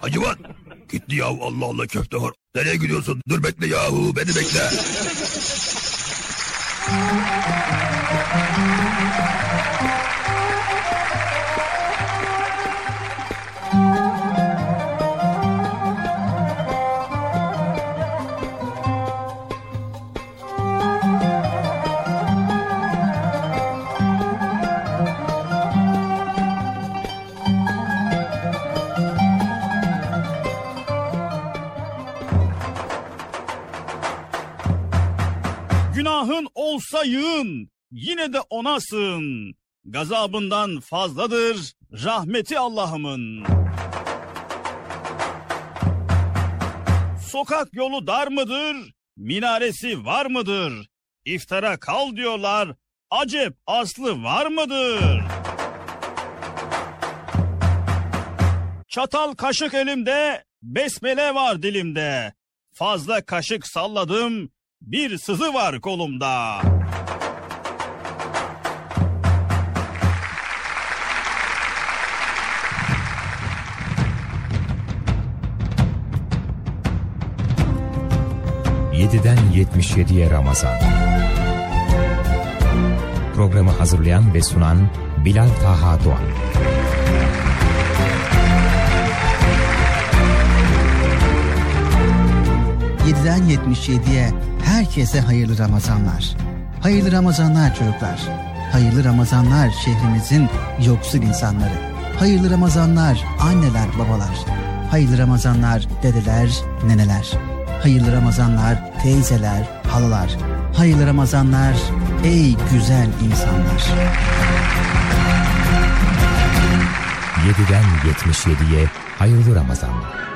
Hacıvat. Gitti yahu Allah Allah köfte var. Nereye gidiyorsun? Dur bekle yahu beni bekle. olsa yığın, yine de ona sığın. Gazabından fazladır rahmeti Allah'ımın. Sokak yolu dar mıdır? Minaresi var mıdır? İftara kal diyorlar. Acep aslı var mıdır? Çatal kaşık elimde, besmele var dilimde. Fazla kaşık salladım, bir sızı var kolumda. Yediden 77'ye Ramazan. Programı hazırlayan ve sunan Bilal Taha Doğan 7'den 77'ye herkese hayırlı Ramazanlar. Hayırlı Ramazanlar çocuklar. Hayırlı Ramazanlar şehrimizin yoksul insanları. Hayırlı Ramazanlar anneler babalar. Hayırlı Ramazanlar dedeler neneler. Hayırlı Ramazanlar teyzeler halalar. Hayırlı Ramazanlar ey güzel insanlar. 7'den 77'ye hayırlı Ramazanlar.